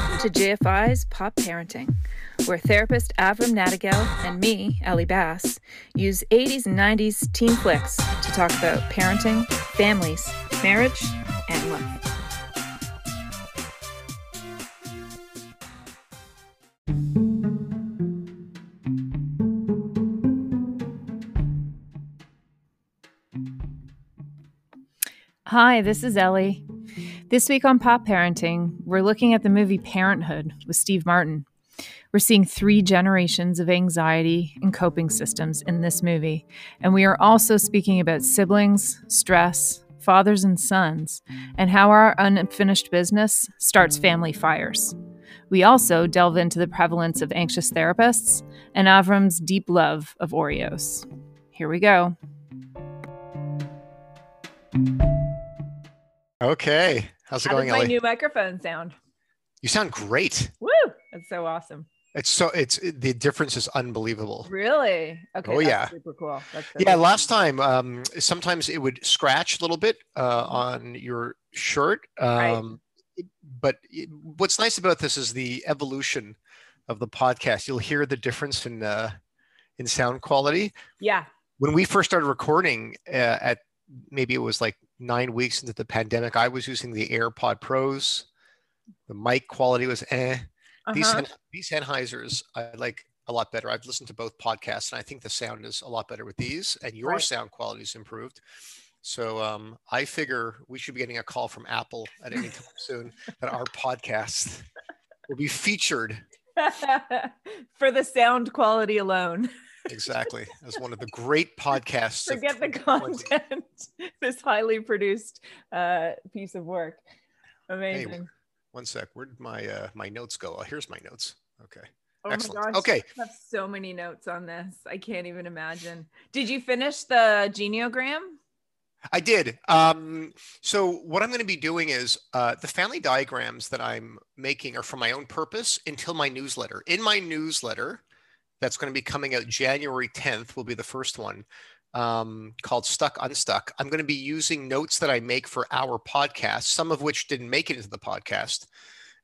Welcome to JFI's Pop Parenting, where therapist Avrum Nadigel and me, Ellie Bass, use 80s and 90s teen flicks to talk about parenting, families, marriage, and life. Hi, this is Ellie. This week on Pop Parenting, we're looking at the movie Parenthood with Steve Martin. We're seeing three generations of anxiety and coping systems in this movie. And we are also speaking about siblings, stress, fathers and sons, and how our unfinished business starts family fires. We also delve into the prevalence of anxious therapists and Avrum's deep love of Oreos. Here we go. Okay. How's it How going, does my Ellie? new microphone sound? you sound great. Woo! That's so awesome. It's so it's the difference is unbelievable. Really? Okay. Oh, that's yeah. Super cool. Yeah, cool. last time um sometimes it would scratch a little bit uh on your shirt. Right. Um but it- what's nice about this is the evolution of the podcast. You'll hear the difference in uh in sound quality. Yeah. When we first started recording uh, at maybe it was like 9 weeks into the pandemic, I was using the AirPod Pros. The mic quality was eh. These Uh-huh. Sen- these Sennheisers I like a lot better. I've listened to both podcasts, and I think the sound is a lot better with these, and your Right. sound quality is improved. So um, I figure we should be getting a call from Apple at any time soon that our podcast will be featured For the sound quality alone. Exactly as one of the great podcasts. Forget the content. this highly produced uh, piece of work. Amazing. One sec. Where did my uh, my notes go? Oh, here's my notes. Okay. oh excellent. my gosh. Okay. I have so many notes on this. I can't even imagine. Did you finish the genogram? I did. Um, so what I'm going to be doing is uh, the family diagrams that I'm making are for my own purpose until my newsletter. In my newsletter, that's going to be coming out January 10th, will be the first one um, called Stuck Unstuck. I'm going to be using notes that I make for our podcast, some of which didn't make it into the podcast,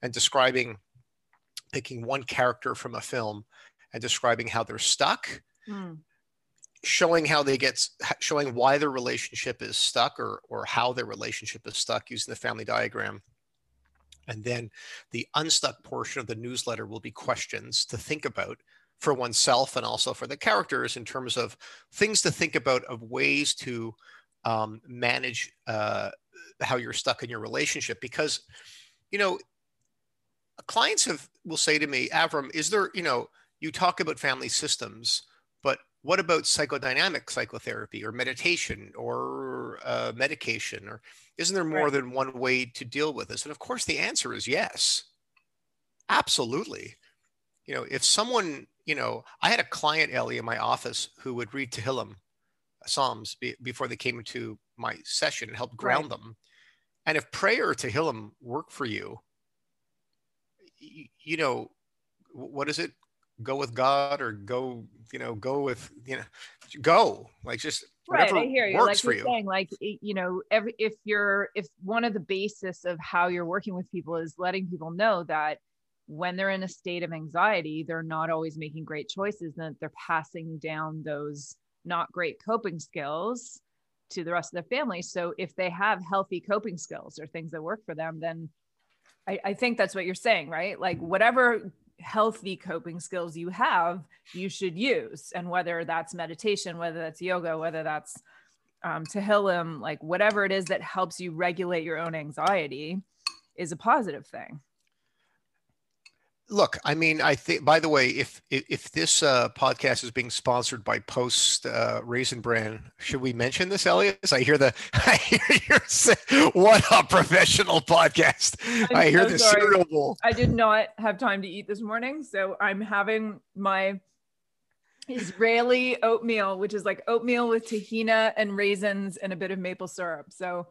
and describing, picking one character from a film and describing how they're stuck Hmm. showing how they get showing why their relationship is stuck or or how their relationship is stuck using the family diagram and then the unstuck portion of the newsletter will be questions to think about for oneself and also for the characters in terms of things to think about of ways to um, manage uh, how you're stuck in your relationship. Because you know clients have will say to me avrum is there you know you talk about family systems but what about psychodynamic psychotherapy or meditation or uh, medication or isn't there more Right. than one way to deal with this? And of course the answer is yes. Absolutely. You know if someone you know i had a client ellie in my office who would read tehillim psalms be, before they came into my session and help ground them. And if prayer or tehillim work for you y- you know wh- what is it? Go with god or go you know go with you know go. Like just Right, whatever I hear you. works Like for you're you. saying, like you know, every if you're if one of the basis of how you're working with people is letting people know that when they're in a state of anxiety, they're not always making great choices, and they're passing down those not great coping skills to the rest of their family. So if they have healthy coping skills or things that work for them, then I, I think that's what you're saying, right? Like whatever healthy coping skills you have, you should use. And whether that's meditation, whether that's yoga, whether that's um, Tehillim, like whatever it is that helps you regulate your own anxiety is a positive thing. Look i mean i think by the way if if, this uh, podcast is being sponsored by post uh, raisin bran should we mention this elliot i hear the i hear you say what a professional podcast I'm i hear so the sorry. cereal bowl I did not have time to eat this morning, so I'm having my Israeli oatmeal, which is like oatmeal with tahina and raisins and a bit of maple syrup. So,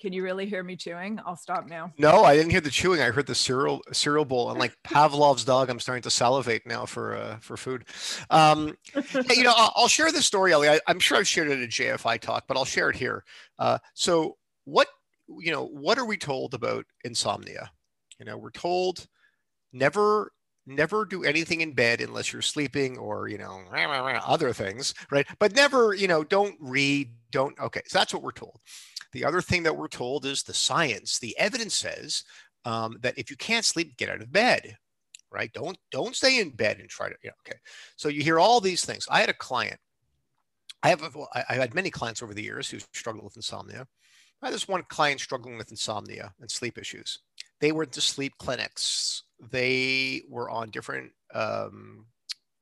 can you really hear me chewing? I'll stop now. No, I didn't hear the chewing. I heard the cereal cereal bowl, and like Pavlov's dog, I'm starting to salivate now for uh, for food. Um, hey, you know, I'll, I'll share this story, Ellie. I, I'm sure I've shared it at a JFI talk, but I'll share it here. Uh, so, what you know, what are we told about insomnia? You know, we're told never never do anything in bed unless you're sleeping or you know other things right but never you know don't read don't okay so that's what we're told the other thing that we're told is the science the evidence says um, that if you can't sleep get out of bed right? Don't don't stay in bed and try to yeah okay. So you hear all these things. I had a client i have i have had many clients over the years who struggle with insomnia. I had this one client struggling with insomnia and sleep issues. They went to sleep clinics. They were on different um,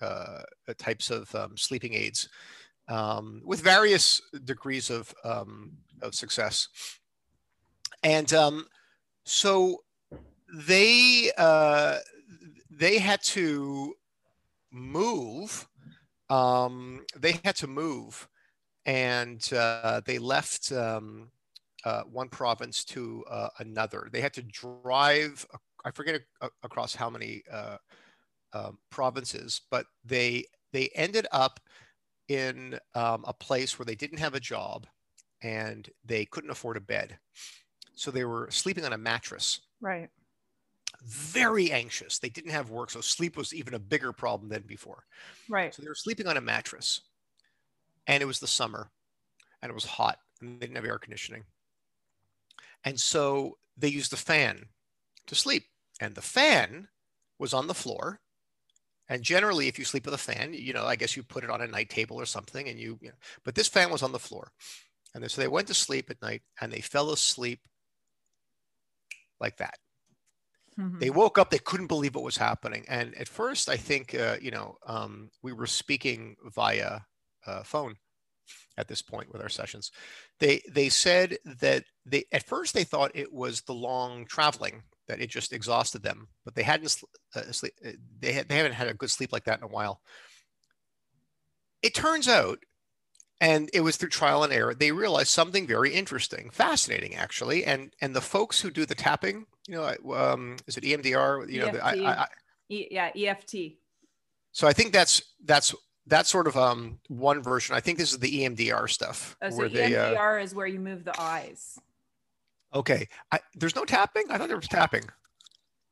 uh, types of um, sleeping aids um, with various degrees of, um, of success. And um, so they, uh, they had to move. Um, they had to move and uh, they left uh, one province to uh, another. They had to drive I forget across how many uh, um, provinces, but they they ended up in um, a place where they didn't have a job and they couldn't afford a bed, so they were sleeping on a mattress. Right. Very anxious. They didn't have work, so sleep was even a bigger problem than before. Right. So they were sleeping on a mattress, and it was the summer, and it was hot, and they didn't have air conditioning, and so they used the fan to sleep and the fan was on the floor. And generally, if you sleep with a fan, you know, I guess you put it on a night table or something, and you, you know, but this fan was on the floor. And so they went to sleep at night and they fell asleep like that. Mm-hmm. They woke up, they couldn't believe what was happening. And at first, I think, uh, you know, um, we were speaking via uh, phone at this point with our sessions. They, they said that they, at first, they thought it was the long traveling that it just exhausted them. But they hadn't uh, sleep, uh, they, had, they haven't had a good sleep like that in a while. It turns out, and it was through trial and error, they realized something very interesting, fascinating actually. And and the folks who do the tapping, you know, um, is it EMDR? You know, EFT. I, I, e, yeah, EFT. So I think that's that's that's sort of um, one version. I think this is the EMDR stuff. Oh, so where EMDR they, uh, is where you move the eyes. Okay. I, there's no tapping. I thought there was tapping.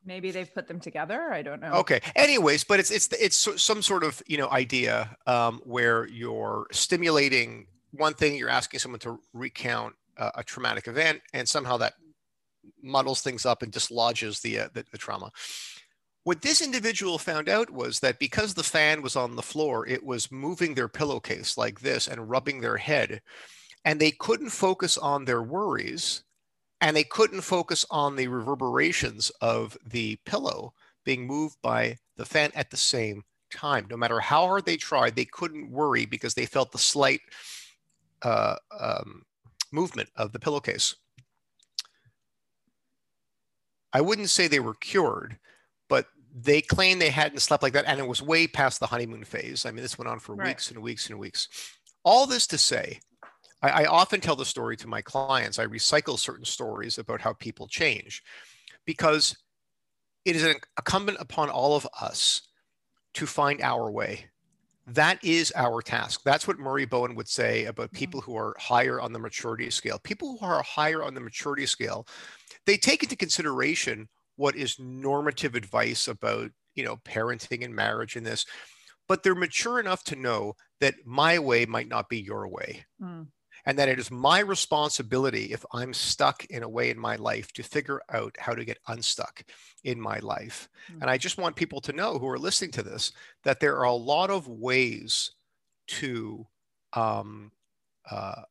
Maybe they've put them together. I don't know. Okay. Anyways, but it's it's it's some sort of you know idea um, where you're stimulating one thing. You're asking someone to recount uh, a traumatic event, and somehow that muddles things up and dislodges the, uh, the the trauma. What this individual found out was that because the fan was on the floor, it was moving their pillowcase like this and rubbing their head, and they couldn't focus on their worries and they couldn't focus on the reverberations of the pillow being moved by the fan at the same time. No matter how hard they tried, they couldn't worry because they felt the slight uh, um, movement of the pillowcase. I wouldn't say they were cured, but they claimed they hadn't slept like that, and it was way past the honeymoon phase. I mean, this went on for right. weeks and weeks and weeks. All this to say I, I often tell the story to my clients. I recycle certain stories about how people change because it is incumbent upon all of us to find our way. That is our task. That's what Murray Bowen would say about mm-hmm. people who are higher on the maturity scale. People who are higher on the maturity scale, they take into consideration what is normative advice about, you know, parenting and marriage and this, but they're mature enough to know that my way might not be your way. Mm and that it is my responsibility if I'm stuck in a way in my life to figure out how to get unstuck in my life. Mm-hmm. And I just want people to know who are listening to this that there are a lot of ways to um, uh,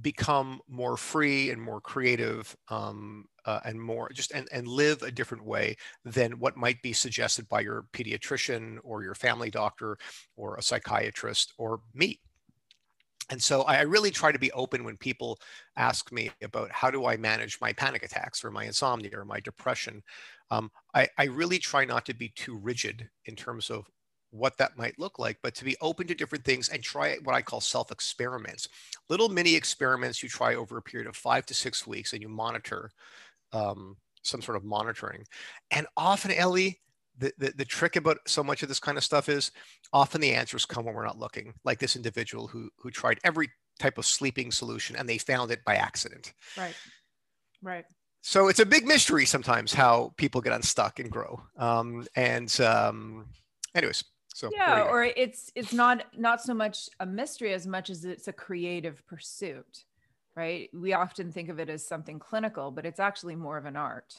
become more free and more creative um, uh, and more just and, and live a different way than what might be suggested by your pediatrician or your family doctor or a psychiatrist or me and so I really try to be open when people ask me about how do I manage my panic attacks or my insomnia or my depression. Um, I, I really try not to be too rigid in terms of what that might look like, but to be open to different things and try what I call self experiments. Little mini experiments you try over a period of five to six weeks and you monitor um, some sort of monitoring. And often, Ellie, the, the, the trick about so much of this kind of stuff is often the answers come when we're not looking like this individual who who tried every type of sleeping solution and they found it by accident right right so it's a big mystery sometimes how people get unstuck and grow. Um, and um, anyways, so yeah, or it's it's not not so much a mystery as much as it's a creative pursuit, right? We often think of it as something clinical, but it's actually more of an art.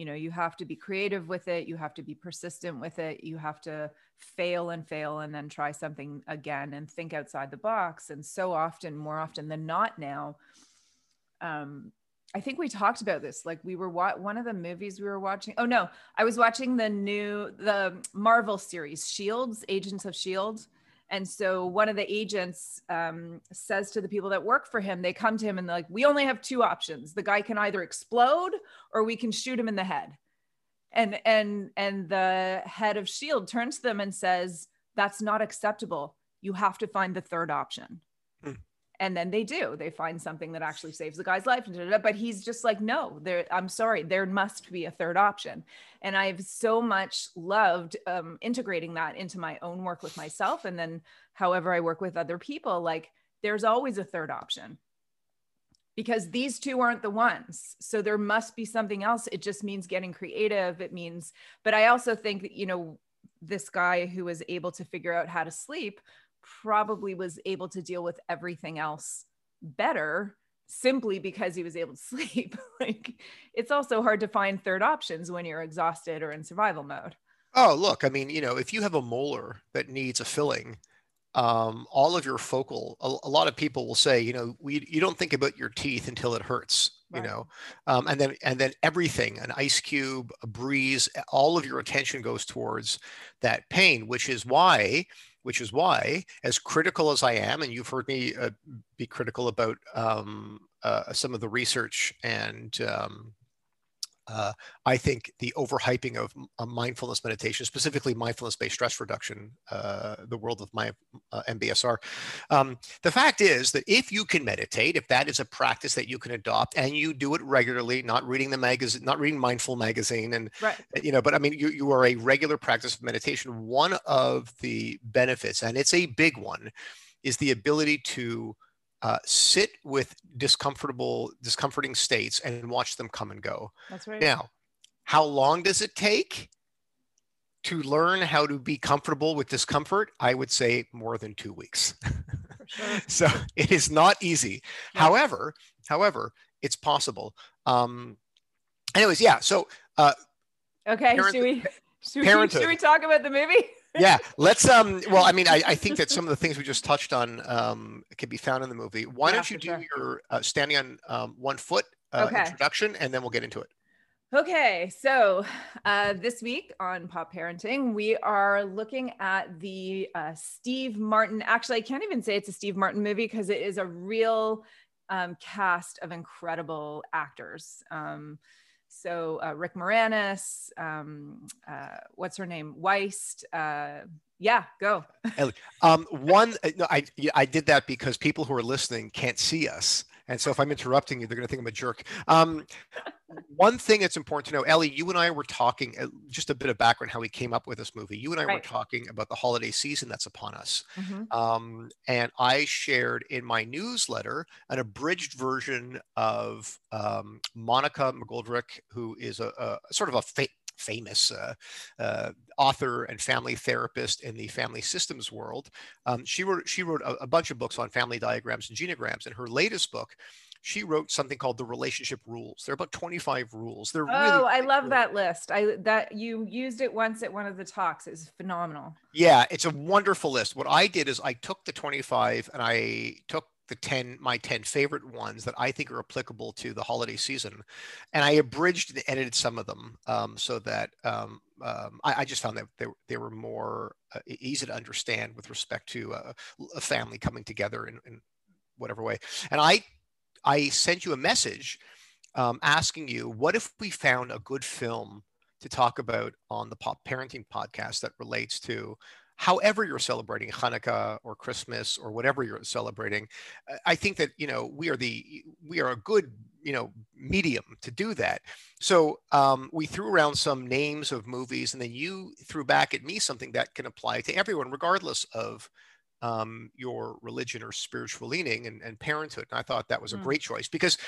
You know, you have to be creative with it, you have to be persistent with it, you have to fail and fail and then try something again and think outside the box. And so often, more often than not now, um, I think we talked about this. Like we were wa- one of the movies we were watching. Oh no, I was watching the new the Marvel series Shields, Agents of Shield. And so one of the agents um, says to the people that work for him, they come to him and they're like, "We only have two options. The guy can either explode or we can shoot him in the head." And and and the head of Shield turns to them and says, "That's not acceptable. You have to find the third option." And then they do. They find something that actually saves the guy's life but he's just like no there i'm sorry there must be a third option. And i've so much loved um, integrating that into my own work with myself and then however i work with other people like there's always a third option. Because these two aren't the ones so there must be something else. It just means getting creative. It means but i also think that you know this guy who was able to figure out how to sleep probably was able to deal with everything else better simply because he was able to sleep. like it's also hard to find third options when you're exhausted or in survival mode. Oh, look, I mean, you know, if you have a molar that needs a filling, um, all of your focal, a, a, lot of people will say, you know, we, you don't think about your teeth until it hurts, right. you know, um, and then, and then everything, an ice cube, a breeze, all of your attention goes towards that pain, which is why which is why, as critical as I am, and you've heard me uh, be critical about um, uh, some of the research and um, uh, I think the overhyping of uh, mindfulness meditation, specifically mindfulness-based stress reduction, uh, the world of my uh, MBSR. Um, the fact is that if you can meditate, if that is a practice that you can adopt, and you do it regularly, not reading the magazine, not reading Mindful magazine, and right. you know, but I mean, you you are a regular practice of meditation. One of the benefits, and it's a big one, is the ability to uh, sit with discomfortable, discomforting states and watch them come and go. That's right. Now, how long does it take to learn how to be comfortable with discomfort? I would say more than two weeks. Sure. so it is not easy. Yeah. However, however, it's possible. Um, anyways, yeah. So, uh, okay. Parent- should we, should we, should we talk about the movie? Yeah let's um well i mean I, I think that some of the things we just touched on um can be found in the movie why yeah, don't you do sure. your uh, standing on um, one foot uh, okay. introduction and then we'll get into it okay so uh, this week on pop parenting we are looking at the uh, steve martin actually i can't even say it's a steve martin movie because it is a real um, cast of incredible actors um, so uh, Rick Moranis, um, uh, what's her name? Wiest. Uh, yeah, go. um, one, uh, no, I I did that because people who are listening can't see us, and so if I'm interrupting you, they're going to think I'm a jerk. Um, one thing that's important to know, Ellie, you and I were talking uh, just a bit of background how we came up with this movie. You and I right. were talking about the holiday season that's upon us. Mm-hmm. Um, and I shared in my newsletter an abridged version of um, Monica McGoldrick, who is a, a sort of a fa- famous uh, uh, author and family therapist in the family systems world. Um, she wrote she wrote a, a bunch of books on family diagrams and genograms, and her latest book she wrote something called the relationship rules. There are about 25 rules. They're oh, really I love that list. I that you used it once at one of the talks. It's phenomenal. Yeah, it's a wonderful list. What I did is I took the 25 and I took the 10 my 10 favorite ones that i think are applicable to the holiday season and i abridged and edited some of them um, so that um, um, I, I, just found that they, they were more uh, easy to understand with respect to uh, a family coming together in, in whatever way. And i I sent you a message um, asking you, what if we found a good film to talk about on the Pop Parenting podcast that relates to however you're celebrating Hanukkah or Christmas or whatever you're celebrating. I think that you know we are the we are a good you know medium to do that. So um, we threw around some names of movies, and then you threw back at me something that can apply to everyone, regardless of um, your religion or spiritual leaning and, and, parenthood. And I thought that was a mm. great choice because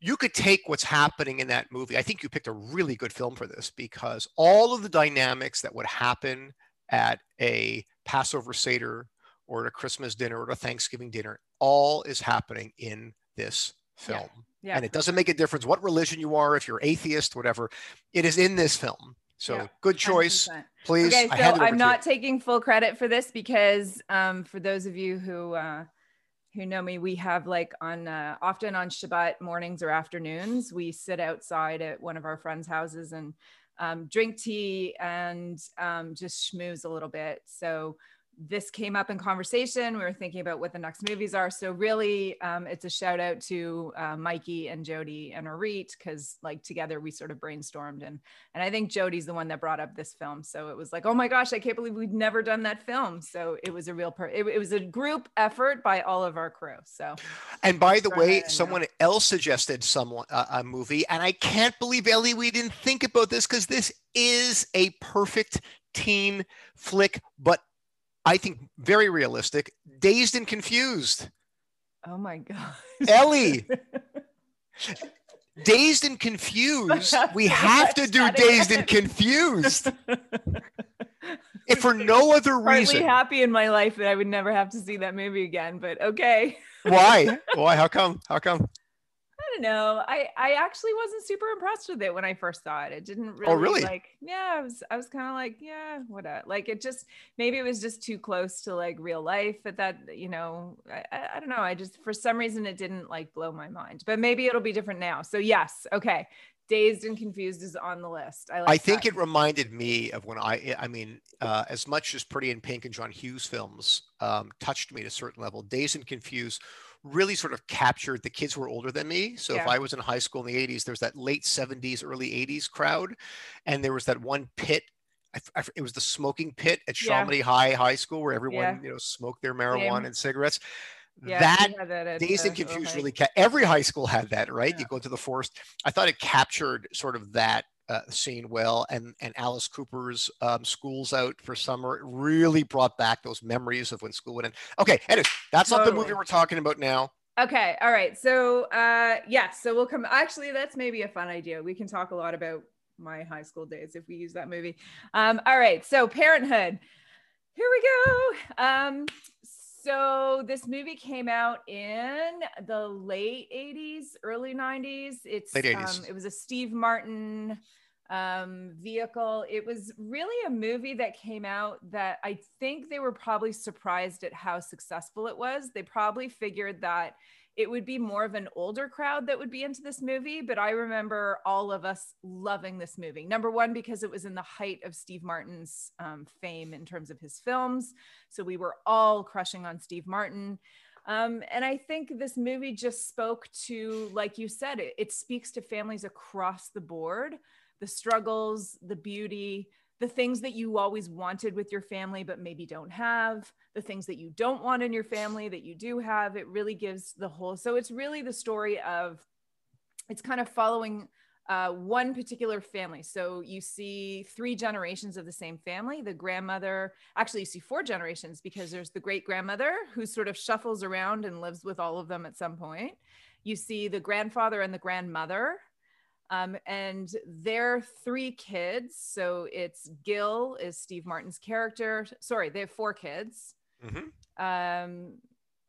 you could take what's happening in that movie. I think you picked a really good film for this because all of the dynamics that would happen at a Passover Seder or at a Christmas dinner or a Thanksgiving dinner, all is happening in this film. Yeah. Yeah, and it doesn't make a difference what religion you are, if you're atheist, whatever. It is in this film. So yeah, good choice. 100%. Please. Okay, so I'm not taking full credit for this because um, for those of you who uh, who know me, we have like on uh, often on Shabbat mornings or afternoons, we sit outside at one of our friends' houses and um, drink tea and um, just schmooze a little bit. So this came up in conversation. We were thinking about what the next movies are. So really, um, it's a shout out to uh, Mikey and Jody and Arit because like together we sort of brainstormed and and I think Jody's the one that brought up this film. So it was like, oh my gosh, I can't believe we'd never done that film. So it was a real per- it, it was a group effort by all of our crew. So and by the way, someone else suggested someone uh, a movie, and I can't believe Ellie we didn't think about this because this is a perfect teen flick, but I think very realistic, dazed and confused. Oh my god. Ellie. dazed and confused. We have to do dazed and confused. if for no other reason. I'm really happy in my life that I would never have to see that movie again, but okay. Why? Why? How come? How come? Don't know. I I actually wasn't super impressed with it when I first saw it. It didn't really, oh, really? like yeah, I was I was kind of like, yeah, what a, like it just maybe it was just too close to like real life at that, you know, I, I, I don't know. I just for some reason it didn't like blow my mind. But maybe it'll be different now. So yes, okay. Dazed and Confused is on the list. I, like I think that. it reminded me of when I, I mean, uh, as much as Pretty in Pink and John Hughes films um, touched me at a certain level, Dazed and Confused really sort of captured the kids who were older than me. So yeah. if I was in high school in the 80s, there's that late 70s, early 80s crowd. And there was that one pit. I, I, it was the smoking pit at Chamonix yeah. High High School where everyone, yeah. you know, smoked their marijuana and cigarettes. Yeah, that, that Dazed and Confused really ca- every high school had that, right? You go to the forest. I thought it captured sort of that uh, scene well, and and Alice Cooper's um, "School's Out for Summer" really brought back those memories of when school went in. Okay, anyway, that's totally. not the movie we're talking about now. Okay, all right. So, uh, yes, yeah, so we'll come. Actually, that's maybe a fun idea. We can talk a lot about my high school days if we use that movie. Um, all right, so Parenthood. Here we go. Um, so this movie came out in the late 80s, early 90s. It's late 80s. Um, it was a Steve Martin um, vehicle. It was really a movie that came out that I think they were probably surprised at how successful it was. They probably figured that it would be more of an older crowd that would be into this movie. But I remember all of us loving this movie. Number one, because it was in the height of Steve Martin's um, fame in terms of his films. So we were all crushing on Steve Martin. Um, and I think this movie just spoke to, like you said, it, it speaks to families across the board the struggles, the beauty, the things that you always wanted with your family but maybe don't have the things that you don't want in your family that you do have it really gives the whole so it's really the story of it's kind of following uh, one particular family. So you see three generations of the same family. The grandmother actually you see four generations because there's the great grandmother who sort of shuffles around and lives with all of them at some point. You see the grandfather and the grandmother um, and they're three kids. So it's Gil is Steve Martin's character. Sorry, they have four kids. Mm-hmm. Um,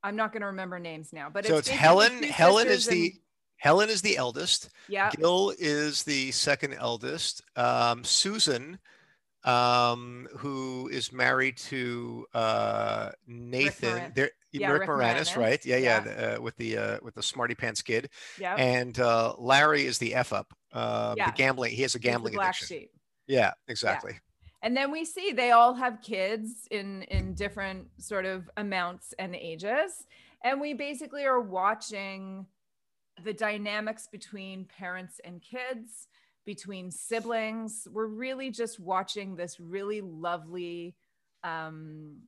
I'm not going to remember names now, but so it's, it's Helen. Helen is the Helen is the eldest. Yeah. Gil is the second eldest. Um, Susan um, who is married to uh, Nathan. There, yeah, Rick, Rick Moranis, Moranis, right? Yeah, yeah, yeah uh, with the uh, with the smarty pants kid. Yeah. And uh, Larry is the f up. Uh, yeah. The gambling. He has a gambling addiction. Sheep. Yeah, exactly. Yeah. And then we see they all have kids in in different sort of amounts and ages, and we basically are watching the dynamics between parents and kids between siblings. We're really just watching this really lovely, um,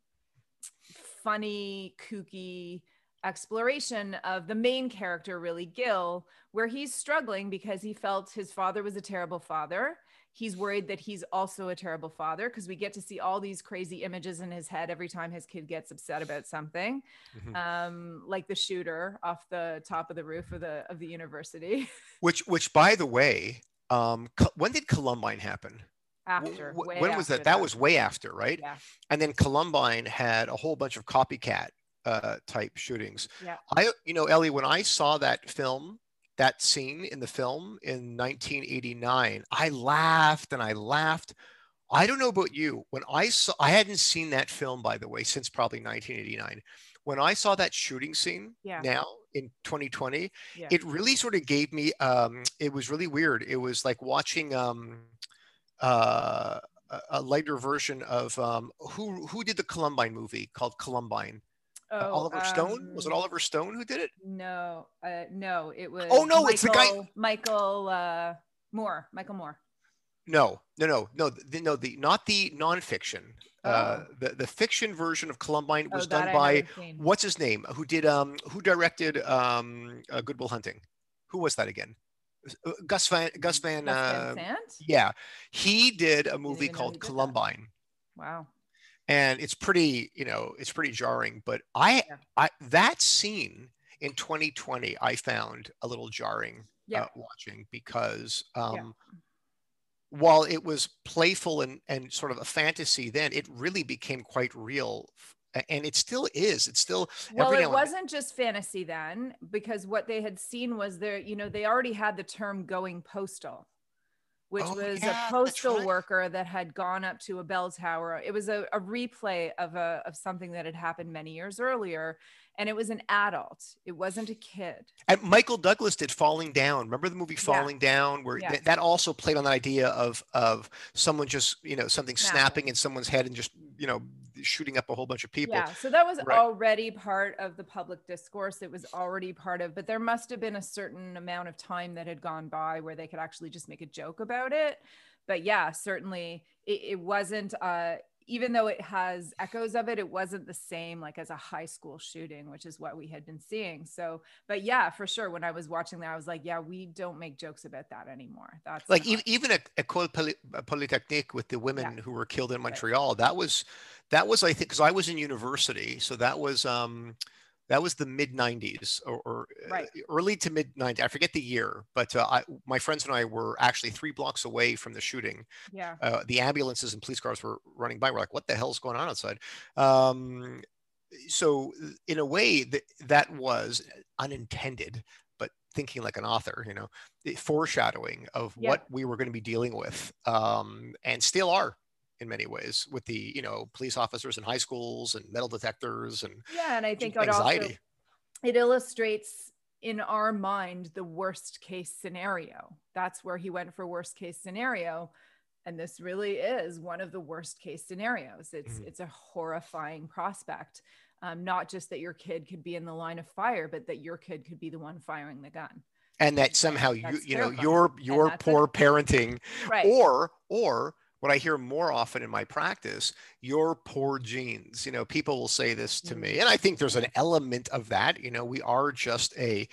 funny, kooky exploration of the main character, really Gil, where he's struggling because he felt his father was a terrible father. he's worried that he's also a terrible father because we get to see all these crazy images in his head every time his kid gets upset about something mm-hmm. um, like the shooter off the top of the roof of the of the university which which by the way um, when did columbine happen after when was that? that? that was way after right yeah and then columbine had a whole bunch of copycat uh, type shootings yeah i you know ellie when i saw that film that scene in the film in 1989, I laughed and I laughed. I don't know about you. When I saw, I hadn't seen that film, by the way, since probably 1989. When I saw that shooting scene yeah. now in 2020, yeah. it really sort of gave me, um, it was really weird. It was like watching um, uh, a lighter version of um, who, who did the Columbine movie called Columbine? Uh, oh, Oliver um, Stone? Was it um, Oliver Stone who did it? No, uh, no, it was. Oh no, Michael, it's the guy Michael uh, Moore. Michael Moore. No, no, no, no, the, no, the not the nonfiction. Uh, oh. Uh, the the fiction version of Columbine was oh, done by what's his name? Who did um who directed um uh, Good Will Hunting? Who was that again? Uh, Gus Van Gus Van. Gus Van Sant? Yeah, he did a movie called Columbine. Wow and it's pretty you know it's pretty jarring but i yeah. i that scene in 2020 i found a little jarring yeah. uh, watching because um yeah. while it was playful and and sort of a fantasy then it really became quite real and it still is it's still well it wasn't just fantasy then because what they had seen was there you know they already had the term going postal which oh, was yeah, a postal right. worker that had gone up to a bell tower. It was a, a replay of a of something that had happened many years earlier, and it was an adult. It wasn't a kid. And Michael Douglas did Falling Down. Remember the movie Falling yeah. Down, where yeah. th- that also played on the idea of of someone just you know something snapping in someone's head and just you know shooting up a whole bunch of people. Yeah, so that was right. already part of the public discourse. It was already part of, but there must have been a certain amount of time that had gone by where they could actually just make a joke about it. But yeah, certainly it, it wasn't. Uh, even though it has echoes of it, it wasn't the same like as a high school shooting, which is what we had been seeing. So, but yeah, for sure. When I was watching that, I was like, yeah, we don't make jokes about that anymore. That's like not- even at École Poly- Polytechnique with the women yeah. who were killed in Montreal. Right. That was that was I think because I was in university, so that was um, that was the mid 90s or, or right. early to mid 90s. I forget the year, but uh, I, my friends and I were actually three blocks away from the shooting. Yeah. Uh, the ambulances and police cars were running by. We're like, what the hell's going on outside? Um, so in a way that that was unintended but thinking like an author you know foreshadowing of yeah. what we were going to be dealing with um, and still are in many ways with the you know police officers in high schools and metal detectors and yeah and i think it also it illustrates in our mind the worst case scenario that's where he went for worst case scenario and this really is one of the worst case scenarios it's mm-hmm. it's a horrifying prospect um, not just that your kid could be in the line of fire but that your kid could be the one firing the gun and that somehow you you know your your poor it. parenting right. or or what I hear more often in my practice, your poor genes. You know, people will say this to me, mm. and I think there's an element of that. You know, we are just a,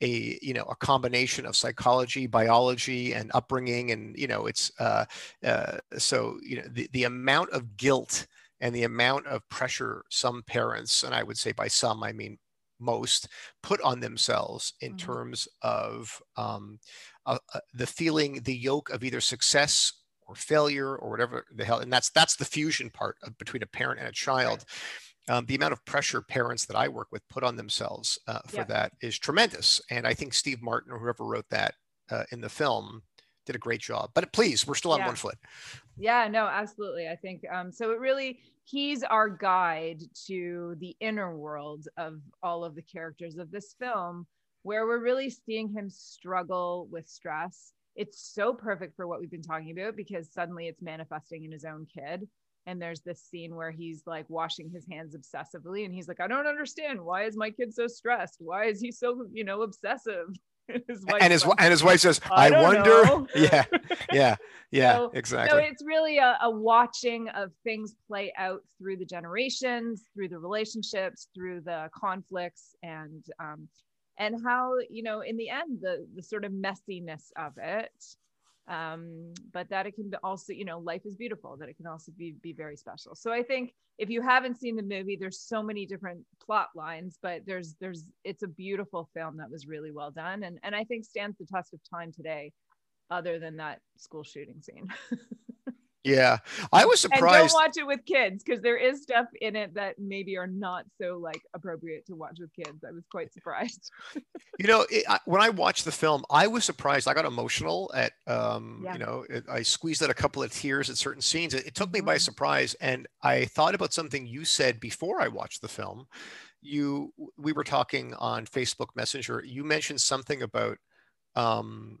a you know, a combination of psychology, biology, and upbringing, and you know, it's uh, uh, so you know the the amount of guilt and the amount of pressure some parents, and I would say by some I mean most, put on themselves in mm-hmm. terms of um, uh, uh the feeling, the yoke of either success or failure or whatever the hell and that's that's the fusion part of, between a parent and a child right. um, the amount of pressure parents that i work with put on themselves uh, for yeah. that is tremendous and i think steve martin or whoever wrote that uh, in the film did a great job but please we're still on yeah. one foot yeah no absolutely i think um, so it really he's our guide to the inner world of all of the characters of this film where we're really seeing him struggle with stress it's so perfect for what we've been talking about because suddenly it's manifesting in his own kid. And there's this scene where he's like washing his hands obsessively and he's like i don't understand. Why is my kid so stressed? Why is he so you know obsessive? His and his and his wife says i, I wonder. yeah. Yeah. Yeah so, exactly. so it's really a, a watching of things play out through the generations through the relationships through the conflicts and um, and how you know in the end the the sort of messiness of it um, but that it can also you know life is beautiful that it can also be be very special. So i think if you haven't seen the movie there's so many different plot lines but there's there's it's a beautiful film that was really well done. And and i think stands the test of time today other than that school shooting scene Yeah, I was surprised. And don't watch it with kids because there is stuff in it that maybe are not so like appropriate to watch with kids. I was quite surprised. you know, it, I, when I watched the film, I was surprised. I got emotional at, um, yeah. you know, it, I squeezed out a couple of tears at certain scenes. It, it took me mm-hmm. by surprise, and I thought about something you said before I watched the film. You, we were talking on Facebook Messenger. You mentioned something about um,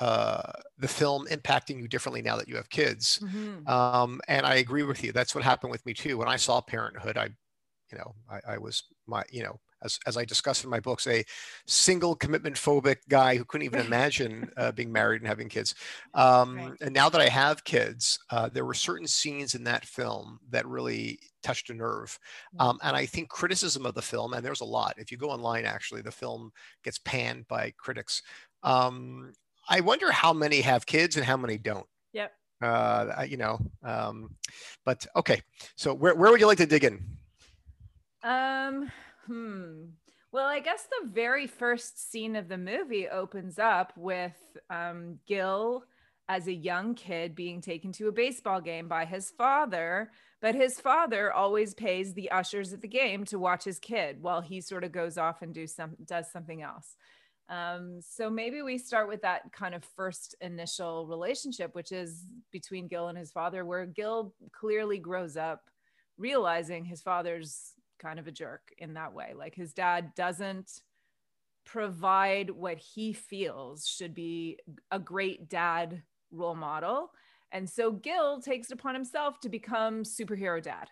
uh, the film impacting you differently now that you have kids. Mm-hmm. Um, and I agree with you. That's what happened with me too. When I saw Parenthood, I, you know, I, I was my, you know, as, as I discussed in my books, a single commitment phobic guy who couldn't even imagine uh, being married and having kids. Um, right. And now that I have kids, uh, there were certain scenes in that film that really touched a nerve. Mm-hmm. Um, and I think criticism of the film, and there's a lot. If you go online, actually, the film gets panned by critics. Um, I wonder how many have kids and how many don't. Yep. Uh, you know, um, but okay. So where, where would you like to dig in? Um, hmm. Well, I guess the very first scene of the movie opens up with um, Gil as a young kid being taken to a baseball game by his father, but his father always pays the ushers at the game to watch his kid while he sort of goes off and do some does something else. Um, so maybe we start with that kind of first initial relationship, which is between Gil and his father, where Gil clearly grows up realizing his father's kind of a jerk in that way. Like his dad doesn't provide what he feels should be a great dad role model. And so Gil takes it upon himself to become superhero dad.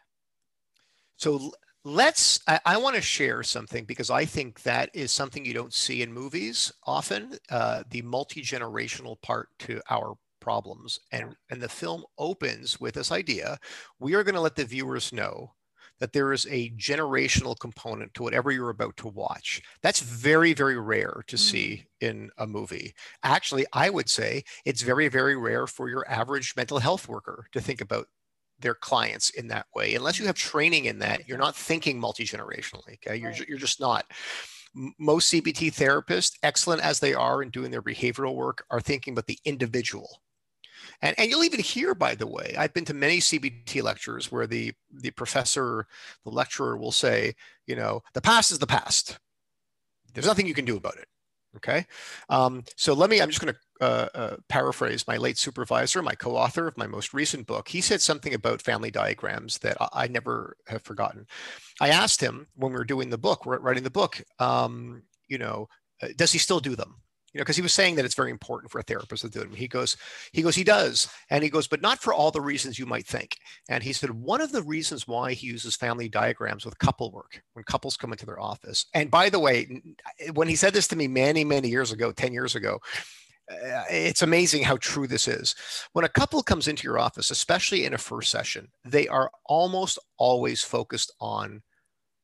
So let's i, I want to share something because i think that is something you don't see in movies often uh, the multi-generational part to our problems and and the film opens with this idea we are going to let the viewers know that there is a generational component to whatever you're about to watch. That's very, very rare to mm. see in a movie. Actually, I would say it's very, very rare for your average mental health worker to think about their clients in that way. Unless you have mm-hmm. training in that, you're not thinking multi-generationally. Okay. You're, right. you're just not. Most CBT therapists, excellent as they are in doing their behavioral work, are thinking about the individual. And, and you'll even hear, by the way, I've been to many CBT lectures where the, the professor, the lecturer will say, you know, the past is the past. There's nothing you can do about it. Okay. Um, so let me, I'm just going to uh, uh, paraphrase my late supervisor, my co-author of my most recent book. He said something about family diagrams that I, I never have forgotten. I asked him when we were doing the book, writing the book, um, you know, uh, does he still do them? You know, because he was saying that it's very important for a therapist to do it. He goes, he goes, he does, and he goes, but not for all the reasons you might think. And he said one of the reasons why he uses family diagrams with couple work when couples come into their office. And by the way, when he said this to me many, many years ago, ten years ago, uh, it's amazing how true this is. When a couple comes into your office, especially in a first session, they are almost always focused on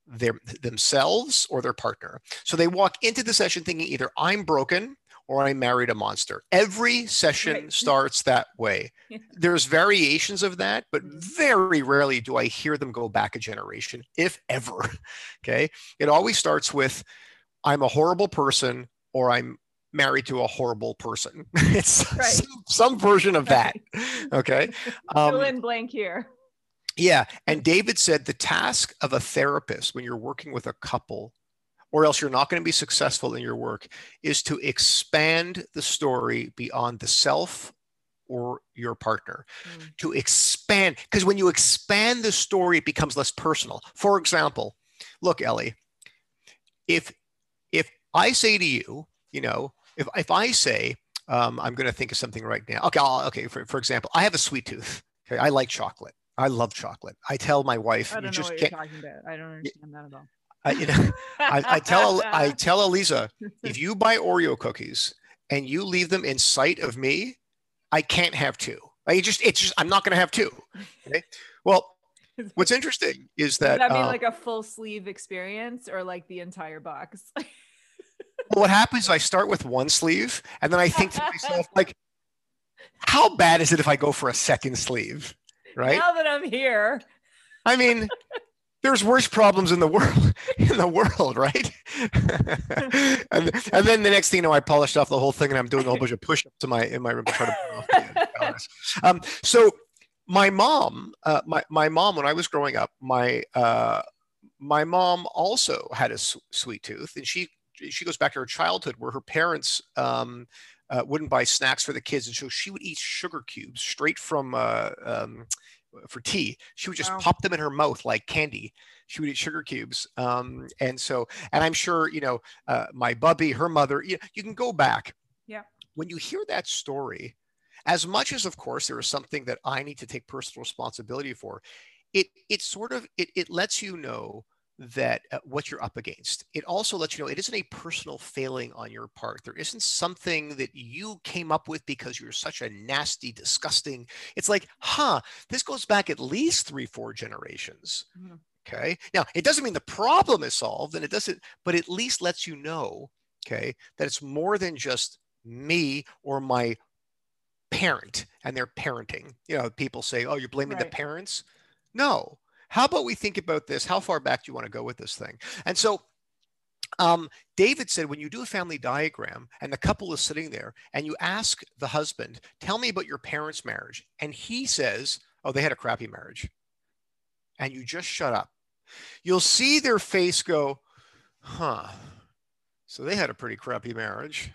their themselves or their partner. So they walk into the session thinking either I'm broken or I married a monster. Every session right. starts that way. Yeah. There's variations of that, but mm-hmm. very rarely do I hear them go back a generation, if ever. Okay. It always starts with I'm a horrible person or I'm married to a horrible person. it's right. some, some, version of that. Okay. Um, Fill in blank here. Yeah. And David said the task of a therapist when you're working with a couple, or else you're not going to be successful in your work, is to expand the story beyond the self or your partner. Mm. To expand, because when you expand the story, it becomes less personal. For example, look, Ellie, if if I say to you, you know, if if I say, um, I'm going to think of something right now. Okay, I'll, okay. For, for example, I have a sweet tooth. Okay, I like chocolate. I love chocolate. I tell my wife, I don't you know what you're talking about. I don't understand that at all. I, you know, I, I tell I tell Eliza, if you buy Oreo cookies and you leave them in sight of me, I can't have two. I just it's just I'm not going to have two. Okay? Well, what's interesting is that Does that mean um, like a full sleeve experience or like the entire box? well, what happens? Is I start with one sleeve, and then I think to myself like, how bad is it if I go for a second sleeve? Right. Now that I'm here. I mean, there's worse problems in the world in the world, right? and, and then the next thing you know, I polished off the whole thing and I'm doing a whole bunch of push-ups in my in my room to try to um, so my mom, uh, my my mom, when I was growing up, my uh, my mom also had a su- sweet tooth, and she she goes back to her childhood where her parents um, uh, wouldn't buy snacks for the kids, and so she would eat sugar cubes straight from uh, um, for tea. She would just wow. pop them in her mouth like candy. She would eat sugar cubes, um, and so and I'm sure you know uh, my bubby, her mother. You, you can go back. Yeah. When you hear that story, as much as of course there is something that I need to take personal responsibility for, it it sort of it it lets you know that uh, what you're up against. It also lets you know it isn't a personal failing on your part. There isn't something that you came up with because you're such a nasty, disgusting. It's like, huh, this goes back at least three, four generations. Mm-hmm. Okay. Now, it doesn't mean the problem is solved and it doesn't, but at least lets you know, okay, that it's more than just me or my parent and their parenting. You know, people say, oh, you're blaming right. the parents. No, how about we think about this? How far back do you want to go with this thing? And so um, David said, when you do a family diagram and the couple is sitting there and you ask the husband, tell me about your parents' marriage. And he says, oh, they had a crappy marriage. And you just shut up. You'll see their face go, huh. So they had a pretty crappy marriage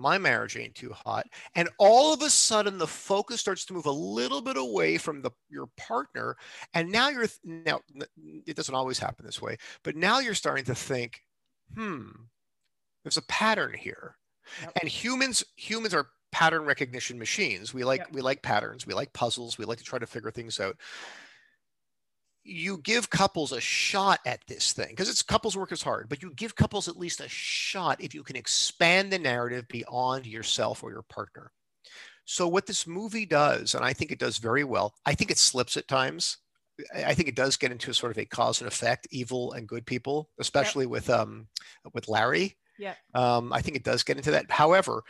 my marriage ain't too hot and all of a sudden the focus starts to move a little bit away from the your partner and now you're now it doesn't always happen this way but now you're starting to think hmm there's a pattern here. Yep. and humans humans are pattern recognition machines. We like yep. we like patterns. We like puzzles. We like to try to figure things out you give couples a shot at this thing because it's couples work is hard, but you give couples at least a shot if you can expand the narrative beyond yourself or your partner. So, what this movie does, and I think it does very well, I think it slips at times. I think it does get into a sort of a cause and effect, evil and good people, especially yep. with um with Larry. Yeah. Um, I think it does get into that. However,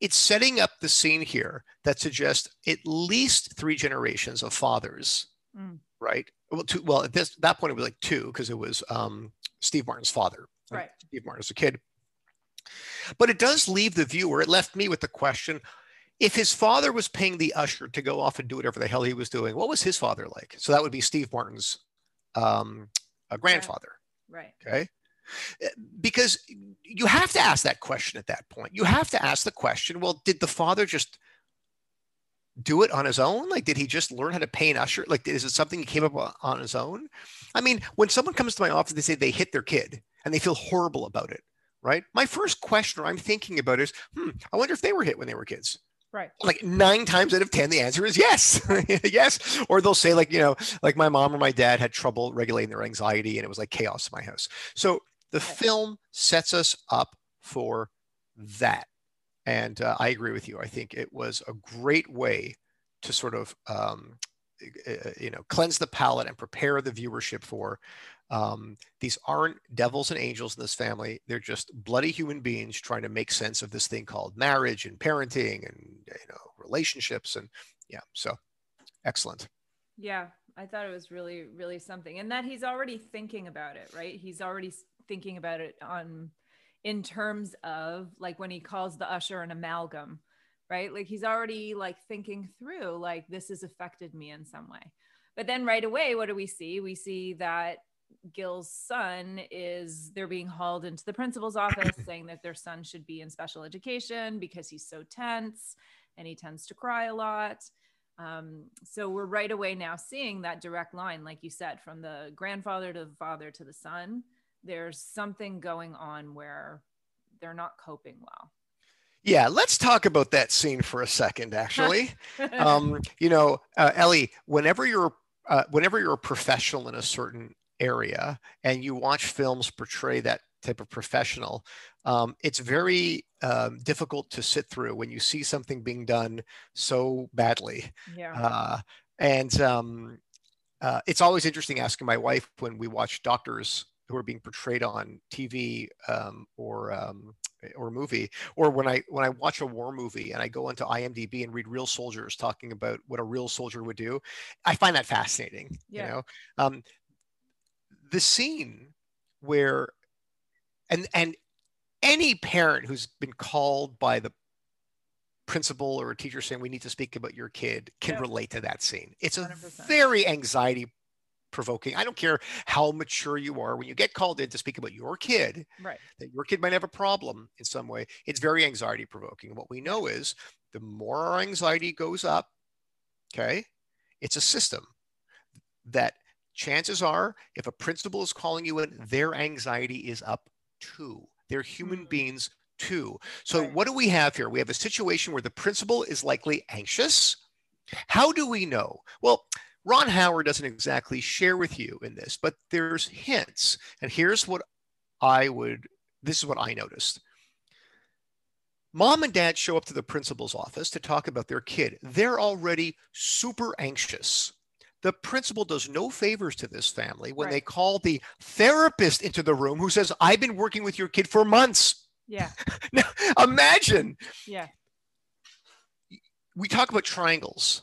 it's setting up the scene here that suggests at least three generations of fathers mm right? Well, two, well, at this that point it was like two because it was um, Steve Martin's father, right? Steve Martin as a kid. But it does leave the viewer. It left me with the question: if his father was paying the usher to go off and do whatever the hell he was doing, what was his father like? So that would be Steve Martin's um, grandfather, right? Okay, eh, because you have to ask that question at that point. You have to ask the question: Well, did the father just do it on his own? Like, did he just learn how to pay an usher? Like, is it something he came up on his own? I mean, when someone comes to my office, they say they hit their kid and they feel horrible about it, right? My first question or I'm thinking about is, hmm, I wonder if they were hit when they were kids. Right. Like nine times out of 10, the answer is yes. yes. Or they'll say, like, you know, like my mom or my dad had trouble regulating their anxiety and it was like chaos in my house. So the film sets us up for that. And uh, I agree with you. I think it was a great way to sort of, um, you know, cleanse the palate and prepare the viewership for um, these aren't devils and angels in this family. They're just bloody human beings trying to make sense of this thing called marriage and parenting and you know relationships and yeah. So excellent. Yeah, I thought it was really really something, and that he's already thinking about it. Right, he's already thinking about it on in terms of like when he calls the usher an amalgam right? Like he's already like thinking through like this has affected me in some way. But then right away what do we see? We see that gil's son is they're being hauled into the principal's office saying that their son should be in special education because he's so tense and he tends to cry a lot. Um, so we're right away now seeing that direct line like you said from the grandfather to the father to the son there's something going on where they're not coping well. Yeah, let's talk about that scene for a second. Actually, um, you know, uh, Ellie, whenever you're uh, whenever you're a professional in a certain area and you watch films portray that type of professional, um, it's very um, difficult to sit through when you see something being done so badly. Yeah. Uh, and um, uh, it's always interesting asking my wife when we watch doctors who are being portrayed on TV um, or um, or movie, or when I when I watch a war movie and I go into IMDb and read real soldiers talking about what a real soldier would do, I find that fascinating. Yeah. You know, um, the scene where and and any parent who's been called by the principal or a teacher saying we need to speak about your kid can yep. relate to that scene. It's a 100%. very anxiety provoking. I don't care how mature you are when you get called in to speak about your kid, right. that your kid might have a problem in some way. It's very anxiety provoking. What we know is the more our anxiety goes up, okay, it's a system that chances are if a principal is calling you in, their anxiety is up too. They're human mm-hmm. beings too. So, right. what do we have here? We have a situation where the principal is likely anxious. How do we know? Well, Ron Howard doesn't exactly share with you in this, but there's hints. And here's what I would, this is what I noticed. Mom and dad show up to the principal's office to talk about their kid. They're already super anxious. The principal does no favors to this family when right. they call the therapist into the room who says, I've been working with your kid for months. Yeah. now, imagine. Yeah. We talk about triangles.